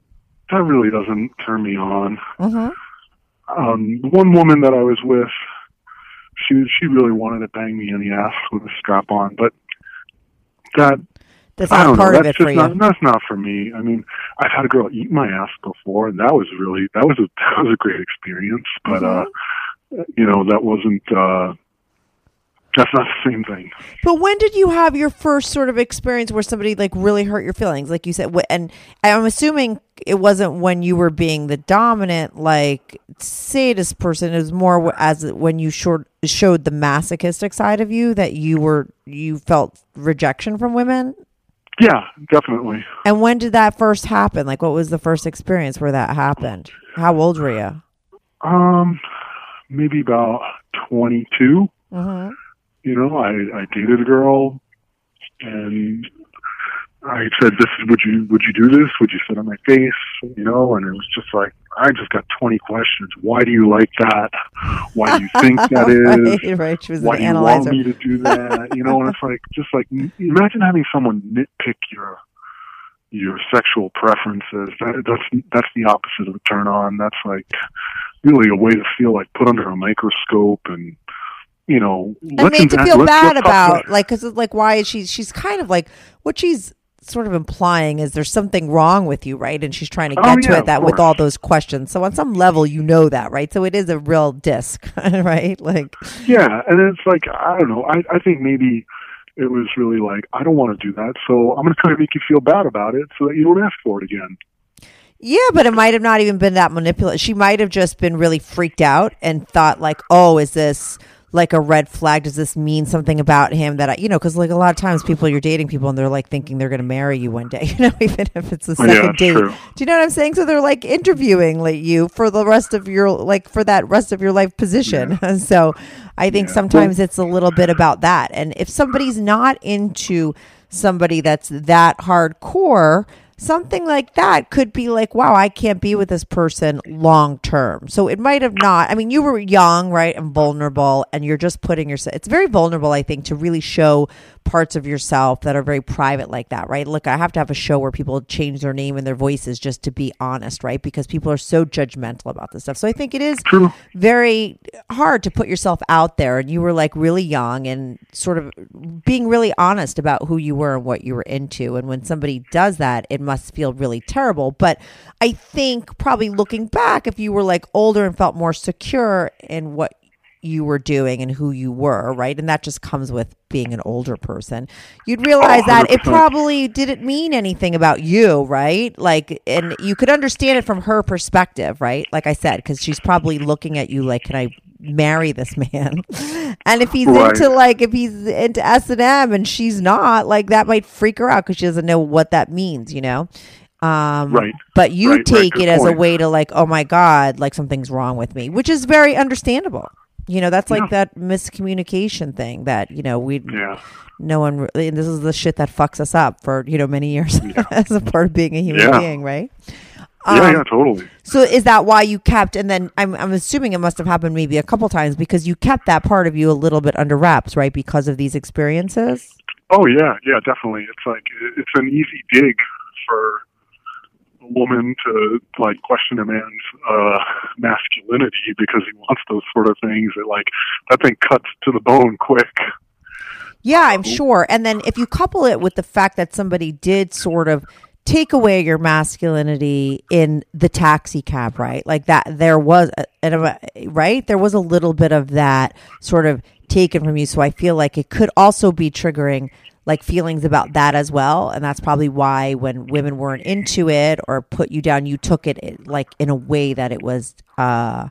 that really doesn't turn me on. hmm Um, one woman that I was with, she she really wanted to bang me in the ass with a strap on, but that That's I not don't part know. of That's it for just you. not that's not for me. I mean, I've had a girl eat my ass before, and that was really that was a that was a great experience. But Mm-hmm. uh, you know, that wasn't uh, that's not the same thing. But when did you have your first sort of experience where somebody like really hurt your feelings, like you said? And I'm assuming it wasn't when you were being the dominant, like sadist person. It was more as when you short, showed the masochistic side of you that you were you felt rejection from women. Yeah, definitely. And when did that first happen? Like, what was the first experience where that happened? How old were you? Um, maybe about twenty two. You know, I, I dated a girl and I said, this is, would you, would you do this? Would you sit on my face? You know, and it was just like, I just got 20 questions. Why do you like that? Why do you think that is? right, right. She was Why an do you analyzer. want me to do that? You know, and it's like, just like, imagine having someone nitpick your, your sexual preferences. That, that's, that's the opposite of a turn on. That's like really a way to feel like put under a microscope and, you know, and made to feel bad about like because like why is she she's kind of like what she's sort of implying is there's something wrong with you right? And she's trying to Oh, get to it that with all those questions. So on some level you know that right? So it is a real disc right? Like Yeah, and it's like I don't know. I I think maybe it was really like I don't want to do that, so I'm going to try to make you feel bad about it so that you don't ask for it again. yeah but it might have not even been that manipulative she might have just been really freaked out and thought like oh is this like a red flag? Does this mean something about him that I, you know because like a lot of times people you're dating people and they're like thinking they're going to marry you one day you know even if it's a Oh, yeah, second date. true. do you know what i'm saying? So they're like interviewing like you for the rest of your like for that rest of your life position. So i think Yeah. sometimes it's a little bit about that. And if somebody's not into somebody that's that hardcore something like that could be like wow i can't be with this person long term. So it might have not i mean you were young right and vulnerable and you're just putting yourself it's very vulnerable i think to really show parts of yourself that are very private like that right? Look i have to have a show where people change their name and their voices just to be honest right? Because people are so judgmental about this stuff. So i think it is True. very hard to put yourself out there and you were like really young and sort of being really honest about who you were and what you were into. And when somebody does that it must feel really terrible. But i think probably looking back if you were like older and felt more secure in what you were doing and who you were right? And that just comes with being an older person. You'd realize that it probably didn't mean anything about you right? Like and you could understand it from her perspective right? Like i said because she's probably looking at you like can i marry this man and if he's Right. into like if he's into s&m and she's not like that might freak her out because she doesn't know what that means you know Um, Right. But you Right, right, take good it as a way to like, oh my God, like something's wrong with me, which is very understandable. You know, that's like Yeah. that miscommunication thing that, you know, we, Yeah. no one, really, and this is the shit that fucks us up for, you know, many years as a part of being a human Yeah. being, right? Yeah, Um, yeah, totally. So is that why you kept, and then I'm, I'm assuming it must have happened maybe a couple times because you kept that part of you a little bit under wraps, right? Because of these experiences? Oh yeah, yeah, definitely. It's like it's an easy dig for a woman to like question a man's uh masculinity because he wants those sort of things. It like that thing cuts to the bone quick. Yeah, I'm sure. And then if you couple it with the fact that somebody did sort of take away your masculinity in the taxi cab, right? Like that, there was, a, right? There was a little bit of that sort of taken from you. So I feel like it could also be triggering like feelings about that as well. And that's probably why when women weren't into it or put you down, you took it like in a way that it was, uh,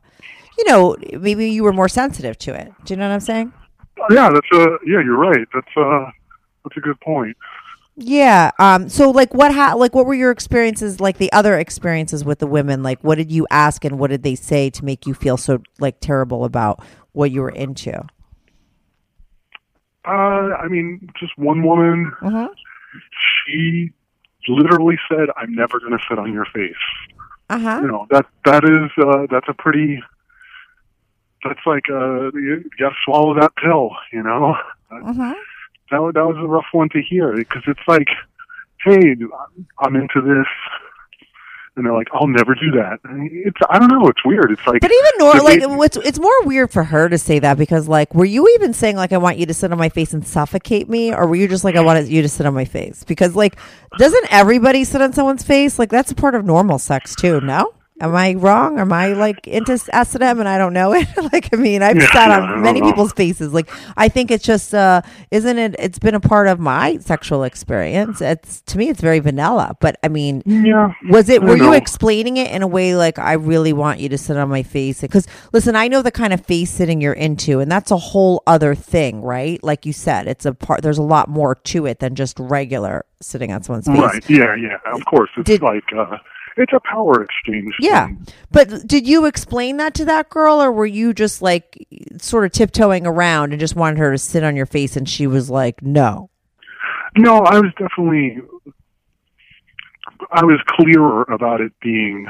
you know, maybe you were more sensitive to it. Do you know what I'm saying? Yeah, that's a yeah. You're right. That's uh that's a good point. Yeah. Um. So, like, what ha- like what were your experiences? Like the other experiences with the women. Like, what did you ask and what did they say to make you feel so like terrible about what you were into? Uh, I mean, just one woman. Mhm. She literally said, "I'm never going to sit on your face." Uh huh. you know that that is uh that's a pretty that's like uh you, you got to swallow that pill you know Mhm. That that was a rough one to hear because it's like hey i'm into this. And they're like i'll never do that. And it's i don't know it's weird. It's like But even nor did like what's it's more weird for her to say that because like were you even saying like I want you to sit on my face and suffocate me? Or were you just like I wanted you to sit on my face? Because like doesn't everybody sit on someone's face? Like that's a part of normal sex too no am I wrong? Am I like into S and M and I don't know it? Like I mean I've Yeah, sat on many know. people's faces. Like I think it's just uh isn't it it's been a part of my sexual experience. It's to me it's very vanilla but I mean yeah was it were you explaining it in a way like I really want you to sit on my face? Because listen I know the kind of face sitting you're into and that's a whole other thing right? Like you said it's a part there's a lot more to it than just regular sitting on someone's face. Right. Yeah yeah. Of course it's Did- like uh it's a power exchange yeah thing. but did you explain that to that girl or were you just like sort of tiptoeing around and just wanted her to sit on your face and she was like no no i was definitely i was clearer about it being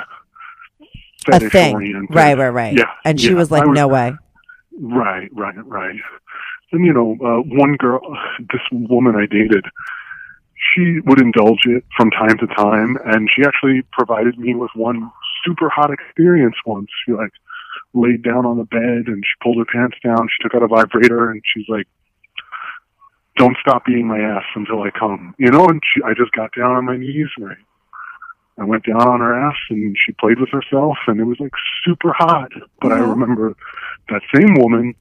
a thing oriented. right right right yeah and she yeah. was like I no way Right, right, right. And you know, uh, one girl, this woman I dated, she would indulge it from time to time, and she actually provided me with one super hot experience once. She like laid down on the bed and she pulled her pants down. She took out a vibrator and she's like, "Don't stop eating my ass until I come." You know, and she, I just got down on my knees and I, I went down on her ass and she played with herself, and it was like super hot. But I Mhm. remember that same woman,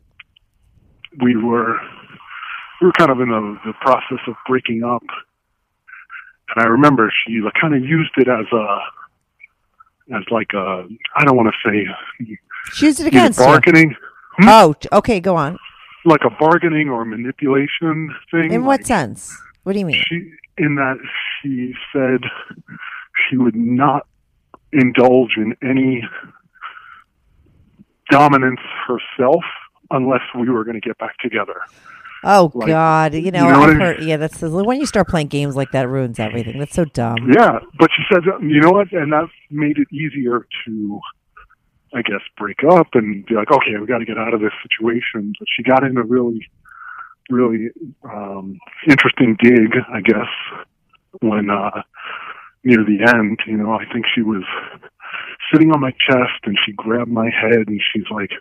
we were we were kind of in the, the process of breaking up, and I remember she like, kind of used it as a as like a I don't want to say she used it against you. bargaining, hmm? oh okay go on. Like a bargaining or manipulation thing. in what like, sense? What do you mean? She in that she said she would not indulge in any dominance herself unless we were going to get back together. Oh Like, God, you know, you know I've I mean? Yeah, that's when you start playing games like that, ruins everything. That's so dumb. Yeah, but she said, you know what, and that made it easier to, I guess, break up and be like, okay, we got to get out of this situation. But she got in a really, really um, interesting gig, I guess, when uh, near the end. You know, I think she was sitting on my chest and she grabbed my head and she's like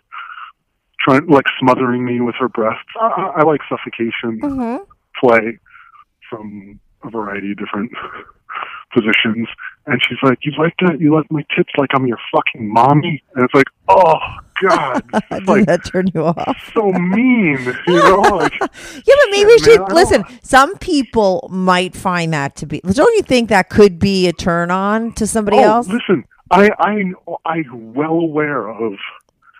trying, like smothering me with her breasts. I, I, like suffocation Mm-hmm. play from a variety of different positions. And she's like, You like that? You like my tits like I'm your fucking mommy? And it's like, Oh, God. Did like that turn you off? so mean. You know? Like, Yeah, but maybe Shit, she man, listen. Some people might find that to be. Don't you think that could be a turn on to somebody oh, else? listen, I, I, I'm well aware of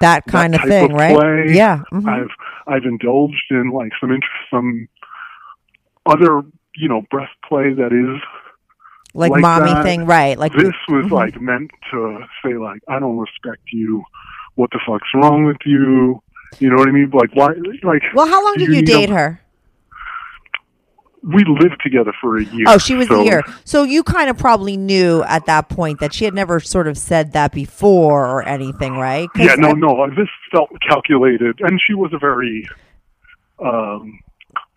That kind that of thing, right? play. Yeah. mhm. I've I've indulged in like some interest, some other you know breast play that is like, like mommy that. thing, right? Like this was Mhm. like meant to say like I don't respect you. What the fuck's wrong with you? You know what I mean? Like why? Like Well, how long did you need date a- her? We lived together for a year. Oh, she was so, a year. So you kind of probably knew at that point that she had never sort of said that before or anything, right? Yeah, no, I- no. This felt calculated, and she was a very um,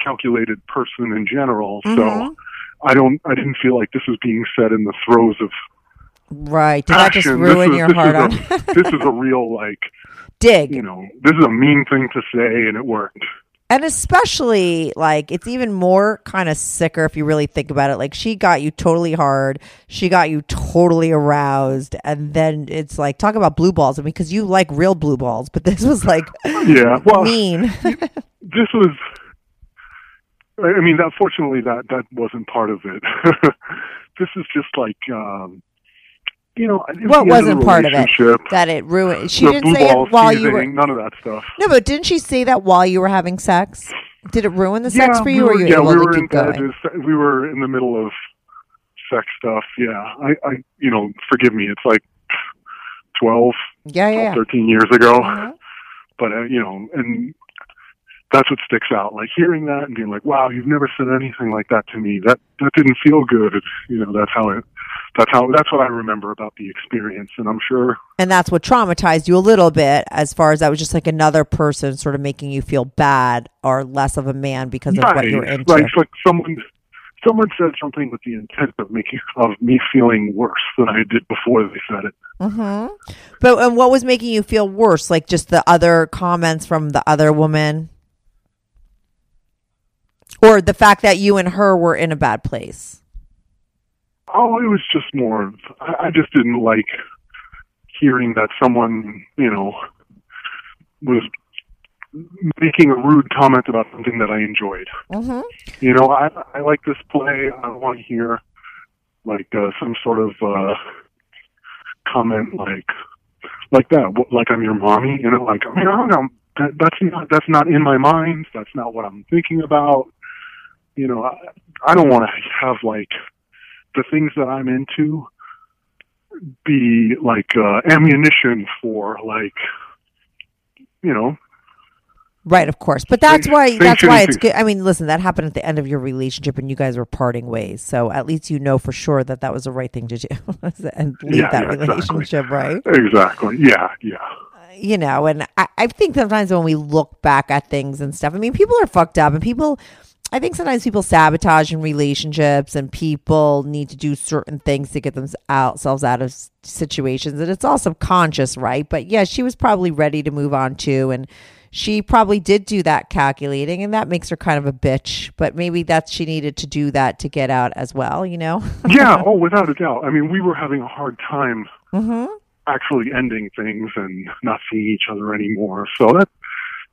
calculated person in general. Mhm. So I don't. I didn't feel like this was being said in the throes of Right. Did that just ruin this your heart on is a, this is a real like dig? you know. This is a mean thing to say, and it worked. And especially like it's even more kind of sicker if you really think about it. Like she got you totally hard, she got you totally aroused, and then it's like talk about blue balls. I mean, because you like real blue balls, but this was like Yeah. Well, mean. this was. I I mean, that fortunately that that wasn't part of it. this is just like. um you know, what wasn't part of it that it ruined? She didn't say it while teasing, you were. none of that stuff. No, but didn't she say that while you were having sex? Did it ruin the sex for you, we or were, were you yeah, we were in bed. We were in the middle of sex stuff. Yeah, I, I, you know, forgive me. It's like 12, Yeah, yeah. yeah. 13 years ago. Mhm. But uh, you know, and that's what sticks out. Like hearing that and being like, "Wow, you've never said anything like that to me." That that didn't feel good. It's, you know, that's how it. That's how. That's what I remember about the experience, and I'm sure. And that's what traumatized you a little bit, as far as that was just like another person sort of making you feel bad or less of a man because of what you're into. Like, it's like someone. Someone said something with the intent of making of me feeling worse than I did before they said it. hmm But and what was making you feel worse? Like just the other comments from the other woman, or the fact that you and her were in a bad place. Oh, it was just more. of- I, just didn't like hearing that someone, you know, was making a rude comment about something that I enjoyed. hmm You know, I I like this play. I want to hear like uh, some sort of uh, comment like like that, like I'm your mommy. You know, like I mean, I don't know. That, that's not that's not in my mind. That's not what I'm thinking about. You know, I, I don't want to have like the things that I'm into be like uh, ammunition for like you know Right, of course. But that's why thank that's why it's good. I mean, listen, that happened at the end of your relationship, and you guys were parting ways. So at least you know for sure that that was the right thing to do, and leave Yeah, that yeah, exactly. relationship, right? exactly yeah yeah you know, and I, I think sometimes when we look back at things and stuff, I mean, people are fucked up, and people, I think sometimes people sabotage in relationships, and people need to do certain things to get themselves out of situations, and it's all subconscious, right? But yeah, she was probably ready to move on too, and she probably did do that calculating, and that makes her kind of a bitch. But maybe that's she needed to do that to get out as well, you know? yeah, oh, without a doubt. I mean, we were having a hard time hmm actually ending things and not seeing each other anymore. So that,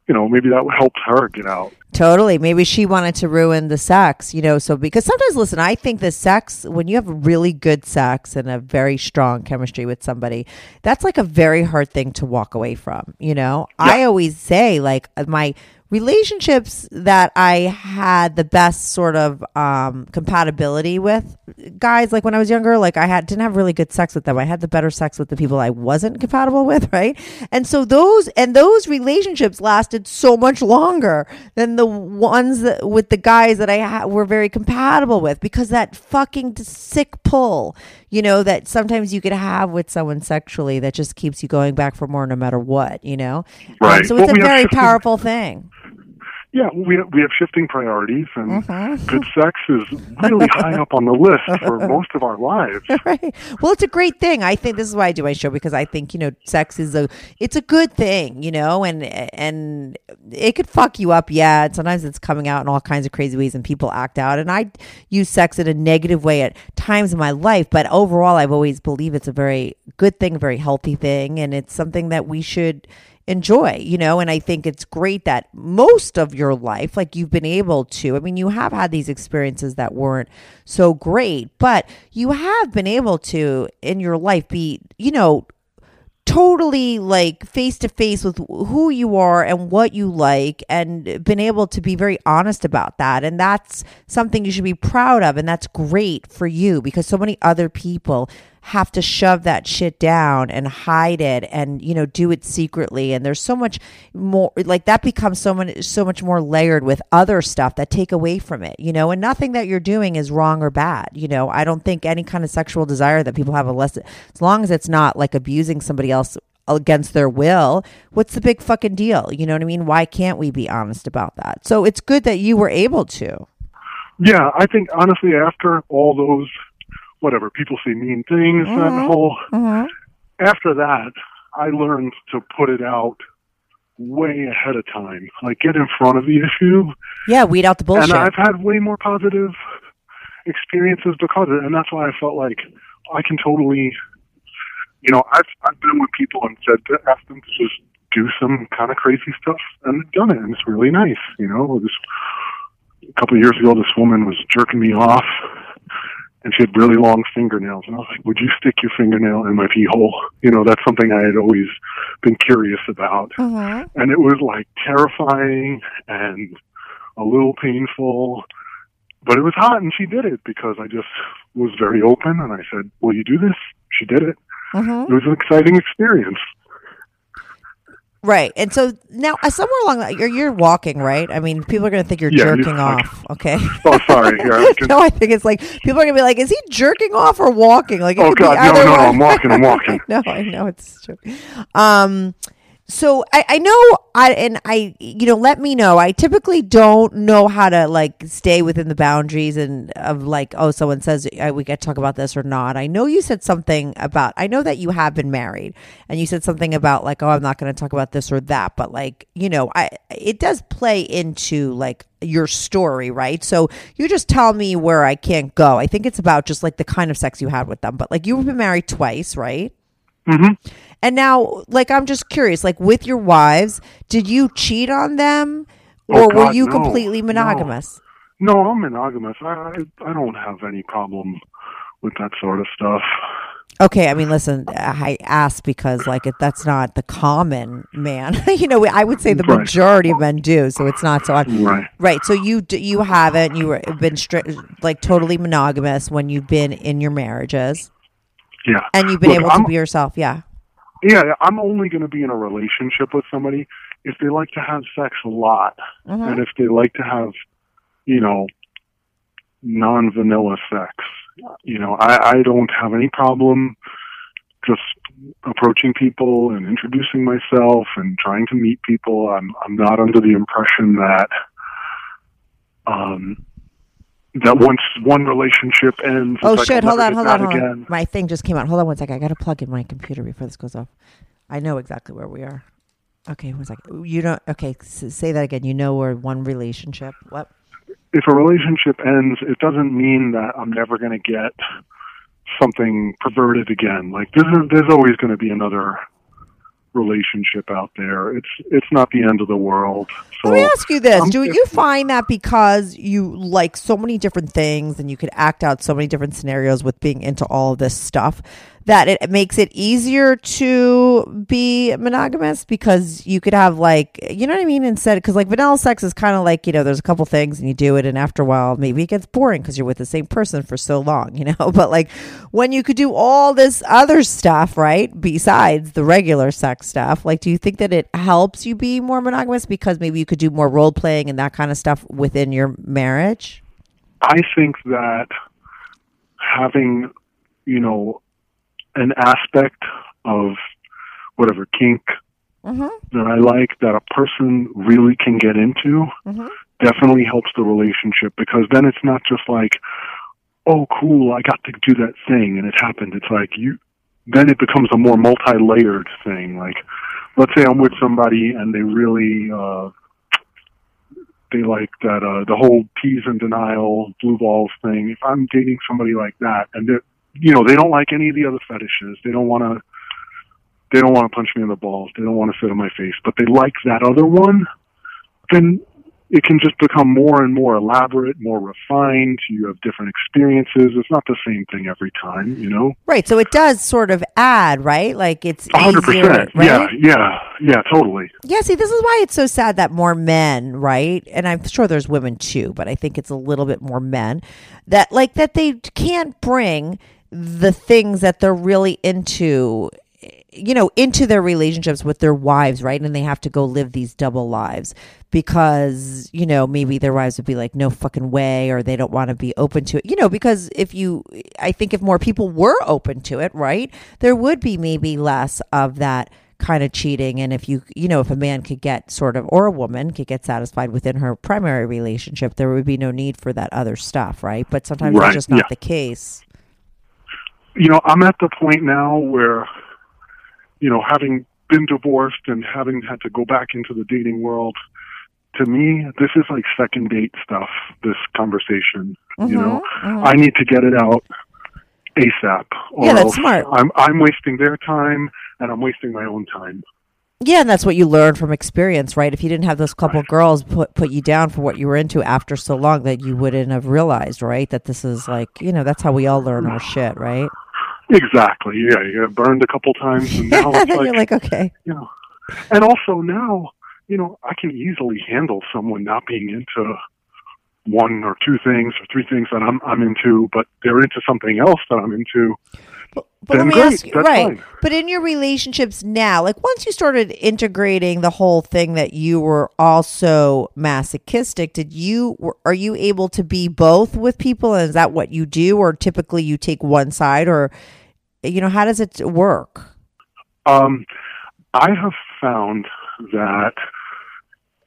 you know, maybe that helped her get out. Totally. Maybe she wanted to ruin the sex, you know. So, because sometimes, listen, I think the sex, when you have really good sex and a very strong chemistry with somebody, that's like a very hard thing to walk away from, you know. I always say, like, my relationships that I had the best sort of um, compatibility with guys, like when I was younger, like I had didn't have really good sex with them. I had the better sex with the people I wasn't compatible with, right? And so those and those relationships lasted so much longer than the ones that, with the guys that I ha- were very compatible with because that fucking sick pull, you know, that sometimes you could have with someone sexually that just keeps you going back for more no matter what, you know. Um, Right. so Well, it's a very powerful thing. Yeah, we have, we have shifting priorities, and Mm-hmm. good sex is really high up on the list for most of our lives. right. Well, it's a great thing. I think this is why I do my show because I think you know sex is a it's a good thing, you know, and and it could fuck you up. Yeah, and sometimes it's coming out in all kinds of crazy ways, and people act out. And I use sex in a negative way at times in my life, but overall, I've always believed it's a very good thing, a very healthy thing, and it's something that we should enjoy, you know, and I think it's great that most of your life, like you've been able to, I mean, you have had these experiences that weren't so great, but you have been able to in your life be, you know, totally like face to face with who you are and what you like and been able to be very honest about that. And that's something you should be proud of and that's great for you because so many other people have to shove that shit down and hide it and you know do it secretly. And there's so much more like that becomes so much so much more layered with other stuff that take away from it you know? And nothing that you're doing is wrong or bad you know? I don't think any kind of sexual desire that people have a less as long as it's not like abusing somebody else against their will what's the big fucking deal? You know what i mean? Why can't we be honest about that? So it's good that you were able to. Yeah, I think honestly, after all those, whatever people say mean things, that mm-hmm. whole, mm-hmm. after that, I learned to put it out way ahead of time. Like get in front of the issue, yeah weed out the bullshit and I've had way more positive experiences because of it, and that's why I felt like I can totally, you know, I've I've been with people and said to ask them to just do some kind of crazy stuff, and they've done it, and it's really nice. You know, this a couple of years ago, this woman was jerking me off, and she had really long fingernails, and I was like, "Would you stick your fingernail in my pee hole?" You know, that's something I had always been curious about, mm-hmm. and it was like terrifying and a little painful but it was hot and she did it because I just was very open and I said, Will you do this? She did it. Mm-hmm. It was an exciting experience. Right. And so now, uh, somewhere along that, you're, you're walking, right? I mean, people are going to think you're Yeah, jerking off. Okay. Oh, sorry. Here, I can- no, I think it's like people are going to be like, is he jerking off or walking? Like, Oh, God, no, no, no. I'm walking, I'm walking. no, I know it's true. Um, so I, I know I and I you know let me know. I typically don't know how to like stay within the boundaries and of like oh someone says uh, we get to talk about this or not. I know you said something about I know that you have been married and you said something about like oh I'm not going to talk about this or that, but like you know I it does play into like your story, right? So you just tell me where I can't go. I think it's about just like the kind of sex you had with them, but like you've been married twice, right? Mm-hmm. And now, like, I'm just curious, like, with your wives, did you cheat on them, Oh, or were you no, completely monogamous? No, I'm monogamous. I, I don't have any problem with that sort of stuff. Okay, I mean, listen, I ask because, like, if that's not the common man, you know, I would say the Right. majority of men do, so it's not so. odd. Right. Right. So you you haven't you were been strict like totally monogamous when you've been in your marriages, Yeah. and you've been Look, able I'm- to be yourself. Yeah. Yeah, I'm only going to be in a relationship with somebody if they like to have sex a lot, Mm-hmm. and if they like to have, you know, non-vanilla sex. You know, I, I don't have any problem just approaching people and introducing myself and trying to meet people. I'm I'm not under the impression that um that once one relationship ends, Oh like shit! Hold on, hold on, hold again. on. My thing just came out. Hold on one second. I got to plug in my computer before this goes off. I know exactly where we are. Okay, one second. You don't. Okay, say that again. You know we're one relationship. What? if a relationship ends, it doesn't mean that I'm never going to get something perverted again. Like there's there's always going to be another relationship out there. It's it's not the end of the world. So Let me ask you this: I'm- Do you find that because you like so many different things and you could act out so many different scenarios with being into all this stuff, that it makes it easier to be monogamous because you could have like you know what I mean instead because like vanilla sex is kind of like you know there's a couple things and you do it and after a while maybe it gets boring because you're with the same person for so long you know but like when you could do all this other stuff right besides the regular sex stuff like do you think that it helps you be more monogamous because maybe you could do more role playing and that kind of stuff within your marriage I think that having you know an aspect of whatever kink Mhm. that I like that a person really can get into Mhm. definitely helps the relationship because then it's not just like, oh, cool, I got to do that thing and it happened. It's like you, then it becomes a more multi-layered thing. Like, let's say I'm with somebody and they really, uh, they like that, uh, the whole tease and denial, blue balls thing. If I'm dating somebody like that and they're, you know, they don't like any of the other fetishes. They don't want to, they don't want to punch me in the balls. They don't want to sit on my face, but they like that other one. Then it can just become more and more elaborate, more refined. You have different experiences. It's not the same thing every time, you know? Right. So it does sort of add, right? Like it's A hundred easier, percent. right? Yeah, yeah, yeah, totally. Yeah, see, this is why it's so sad that more men, right? And I'm sure there's women too, but I think it's a little bit more men that like that they can't bring the things that they're really into you know into their relationships with their wives right? And they have to go live these double lives because you know maybe their wives would be like no fucking way or they don't want to be open to it. You know because if you i think if more people were open to it right there would be maybe less of that kind of cheating. And if you you know if a man could get sort of or a woman could get satisfied within her primary relationship there would be no need for that other stuff right? But sometimes Right, that's just not yeah. the case. You know, I'm at the point now where, you know, having been divorced and having had to go back into the dating world, to me, this is like second date stuff, this conversation. You know, mm-hmm, mm-hmm. I need to get it out ASAP. Or Yeah, that's smart. I'm, I'm wasting their time and I'm wasting my own time. Yeah, and that's what you learn from experience, right? If you didn't have those couple girls put put you down for what you were into after so long, that you wouldn't have realized, right? That this is like, you know, that's how we all learn our shit, right? Exactly. Yeah. You get burned a couple times and now it's like, you're like, okay, you know, and also now, you know, I can easily handle someone not being into one or two things or three things that I'm I'm into, but they're into something else that I'm into. but Then let me great, ask you, that's right? fine. But in your relationships now, like once you started integrating the whole thing that you were also masochistic, did you were- are you able to be both with people? And is that what you do, or typically you take one side, or you know, how does it work? Um, I have found that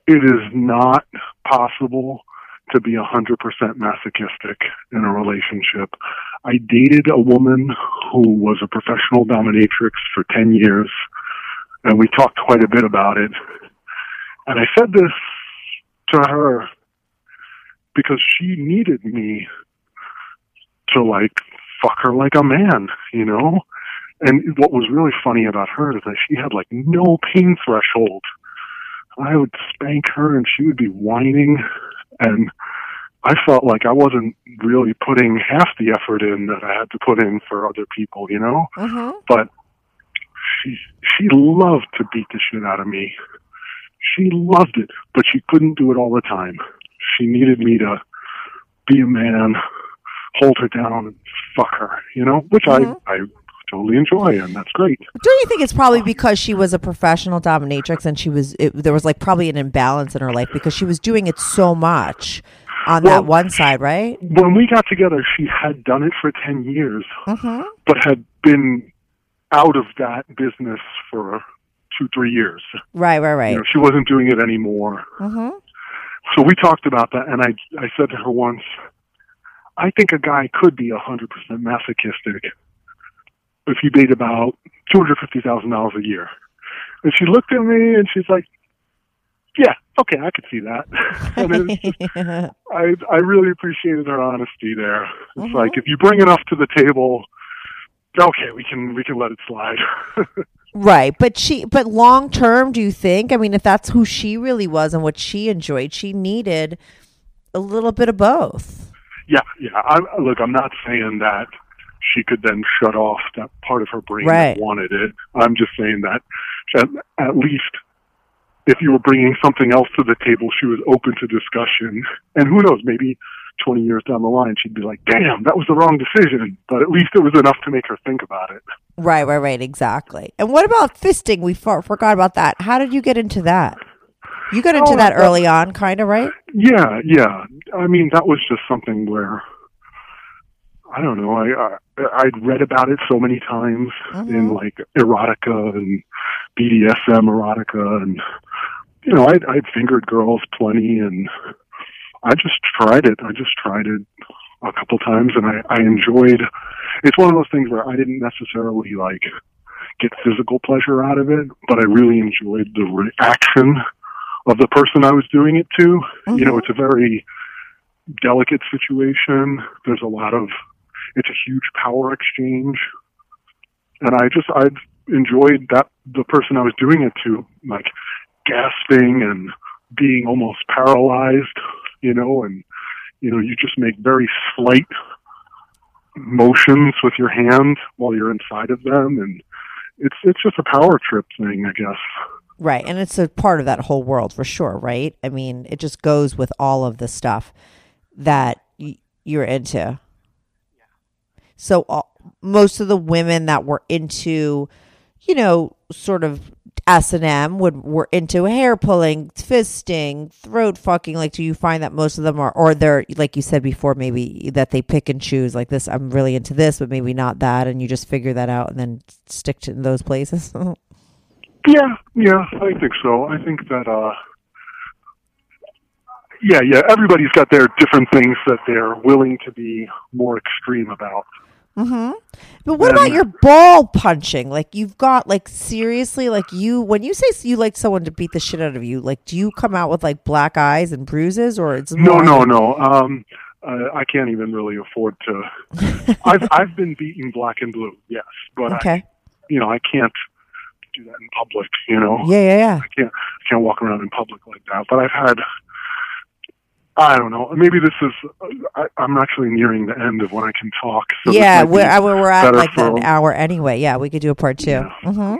it is not possible to be 100% masochistic in a relationship. I dated a woman who was a professional dominatrix for 10 years, and we talked quite a bit about it. And I said this to her because she needed me to like fuck her like a man, you know? And what was really funny about her is that she had like no pain threshold. I would spank her and she would be whining and I felt like I wasn't really putting half the effort in that I had to put in for other people, you know? Mm-hmm. But she she loved to beat the shit out of me. She loved it, but she couldn't do it all the time. She needed me to be a man, hold her down and fuck her, you know, which I I totally enjoy and that's great. Don't you think it's probably because she was a professional dominatrix and she was it, there was like probably an imbalance in her life because she was doing it so much on Well- that one side, right? When we got together, she had done it for 10 years, Mm-hmm. but had been out of that business for two, three years. Right, right, You right. know, she wasn't doing it anymore. Mm-hmm. So we talked about that, and I I said to her once, I think a guy could be hundred percent masochistic if he made about two hundred fifty thousand dollars a year. And she looked at me and she's like, "Yeah, okay, I could see that." and just, I I really appreciated her honesty there. It's mm-hmm. like if you bring enough to the table, okay, we can we can let it slide. Right, but she, but long term, do you think? I mean, if that's who she really was and what she enjoyed, she needed a little bit of both. Yeah, yeah. I, look, I'm not saying that she could then shut off that part of her brain Right. that wanted it. I'm just saying that at, at least if you were bringing something else to the table, she was open to discussion. And who knows, maybe 20 years down the line, she'd be like, damn, that was the wrong decision. But at least it was enough to make her think about it. Right, right, right, exactly. And what about fisting? We for, forgot about that. How did you get into that? You got into Oh, that early on, kind of, right? Yeah, yeah. I mean, that was just something where I don't know. I, I I'd read about it so many times in mm-hmm. like erotica and BDSM erotica, and you know, I'd I'd fingered girls plenty, and I just tried it. I just tried it a couple times, and I I enjoyed. It's one of those things where I didn't necessarily like get physical pleasure out of it, but I really enjoyed the reaction of the person I was doing it to. You know, mm-hmm. it's a very delicate situation. There's a lot of, it's a huge power exchange. And I just, I enjoyed that, the person I was doing it to, like gasping and being almost paralyzed, you know, and you know you just make very slight motions with your hand while you're inside of them, and it's it's just a power trip thing, I guess. Right. And it's a part of that whole world for sure, right? I mean, it just goes with all of the stuff that y- you're into. Yeah. So uh, most of the women that were into, you know, sort of S and M would were into hair pulling, fisting, throat fucking. Like, do you find that most of them are, or they're like you said before, maybe that they pick and choose like this? I'm really into this, but maybe not that, and you just figure that out and then stick to those places. Yeah, yeah, I think so. I think that uh yeah, yeah, everybody's got their different things that they're willing to be more extreme about. Mhm. But what Um, about your ball punching? Like you've got like seriously like you when you say you like someone to beat the shit out of you, like do you come out with like black eyes and bruises or it's No, more no, no. Um uh, I can't even really afford to I've I've been beaten black and blue, yes, but I, Okay. you know, I can't do that in public, you know. Yeah, yeah, yeah. I can't I can't walk around in public like that. But I've had I don't know. Maybe this is. I, I'm actually nearing the end of when I can talk. So yeah, we're we're at like for- an hour anyway. Yeah, we could do a part 2. Yeah. hmm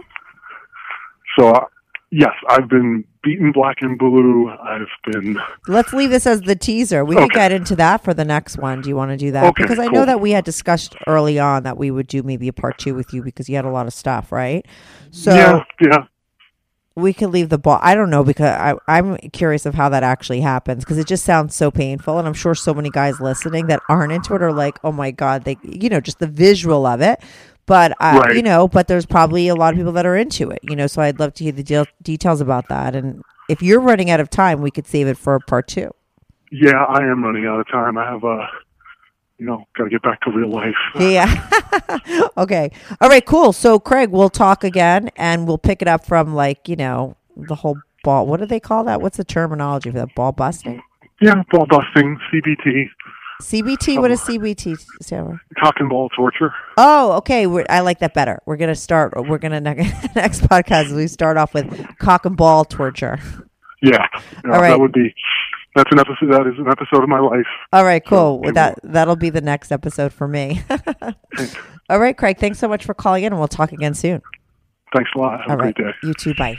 So uh, yes, I've been beaten black and blue. I've been Let's leave this as the teaser. We could get into that for the next one. Do you want to do that? Okay, because I know that we had discussed early on that we would do maybe a part 2 with you because you had a lot of stuff, right? So yeah, yeah. we could leave the ball. I don't know because I, I'm curious of how that actually happens because it just sounds so painful, and I'm sure so many guys listening that aren't into it are like, "Oh my god!" They, you know, just the visual of it. But uh, Right. you know, but there's probably a lot of people that are into it. You know, so I'd love to hear the deal details about that. And if you're running out of time, we could save it for part two. Yeah, I am running out of time. I have uh you know, got to get back to real life. Yeah. okay. All right. Cool. So, Craig, we'll talk again, and we'll pick it up from like you know the whole ball. What do they call that? What's the terminology for that? Ball busting. Yeah, ball busting, CBT, CBT. What is CBT, Sarah? cock and ball torture. Oh, okay. We're, I like that better. We're gonna start. We're gonna next podcast. We start off with cock and ball torture. Yeah, yeah All right. that would be. That's an episode. That is an episode of my life. All right, cool. Sure, that that'll be the next episode for me. All right, Craig. Thanks so much for calling in, and we'll talk again soon. Thanks a lot. Have All a right. great day. You too. Bye.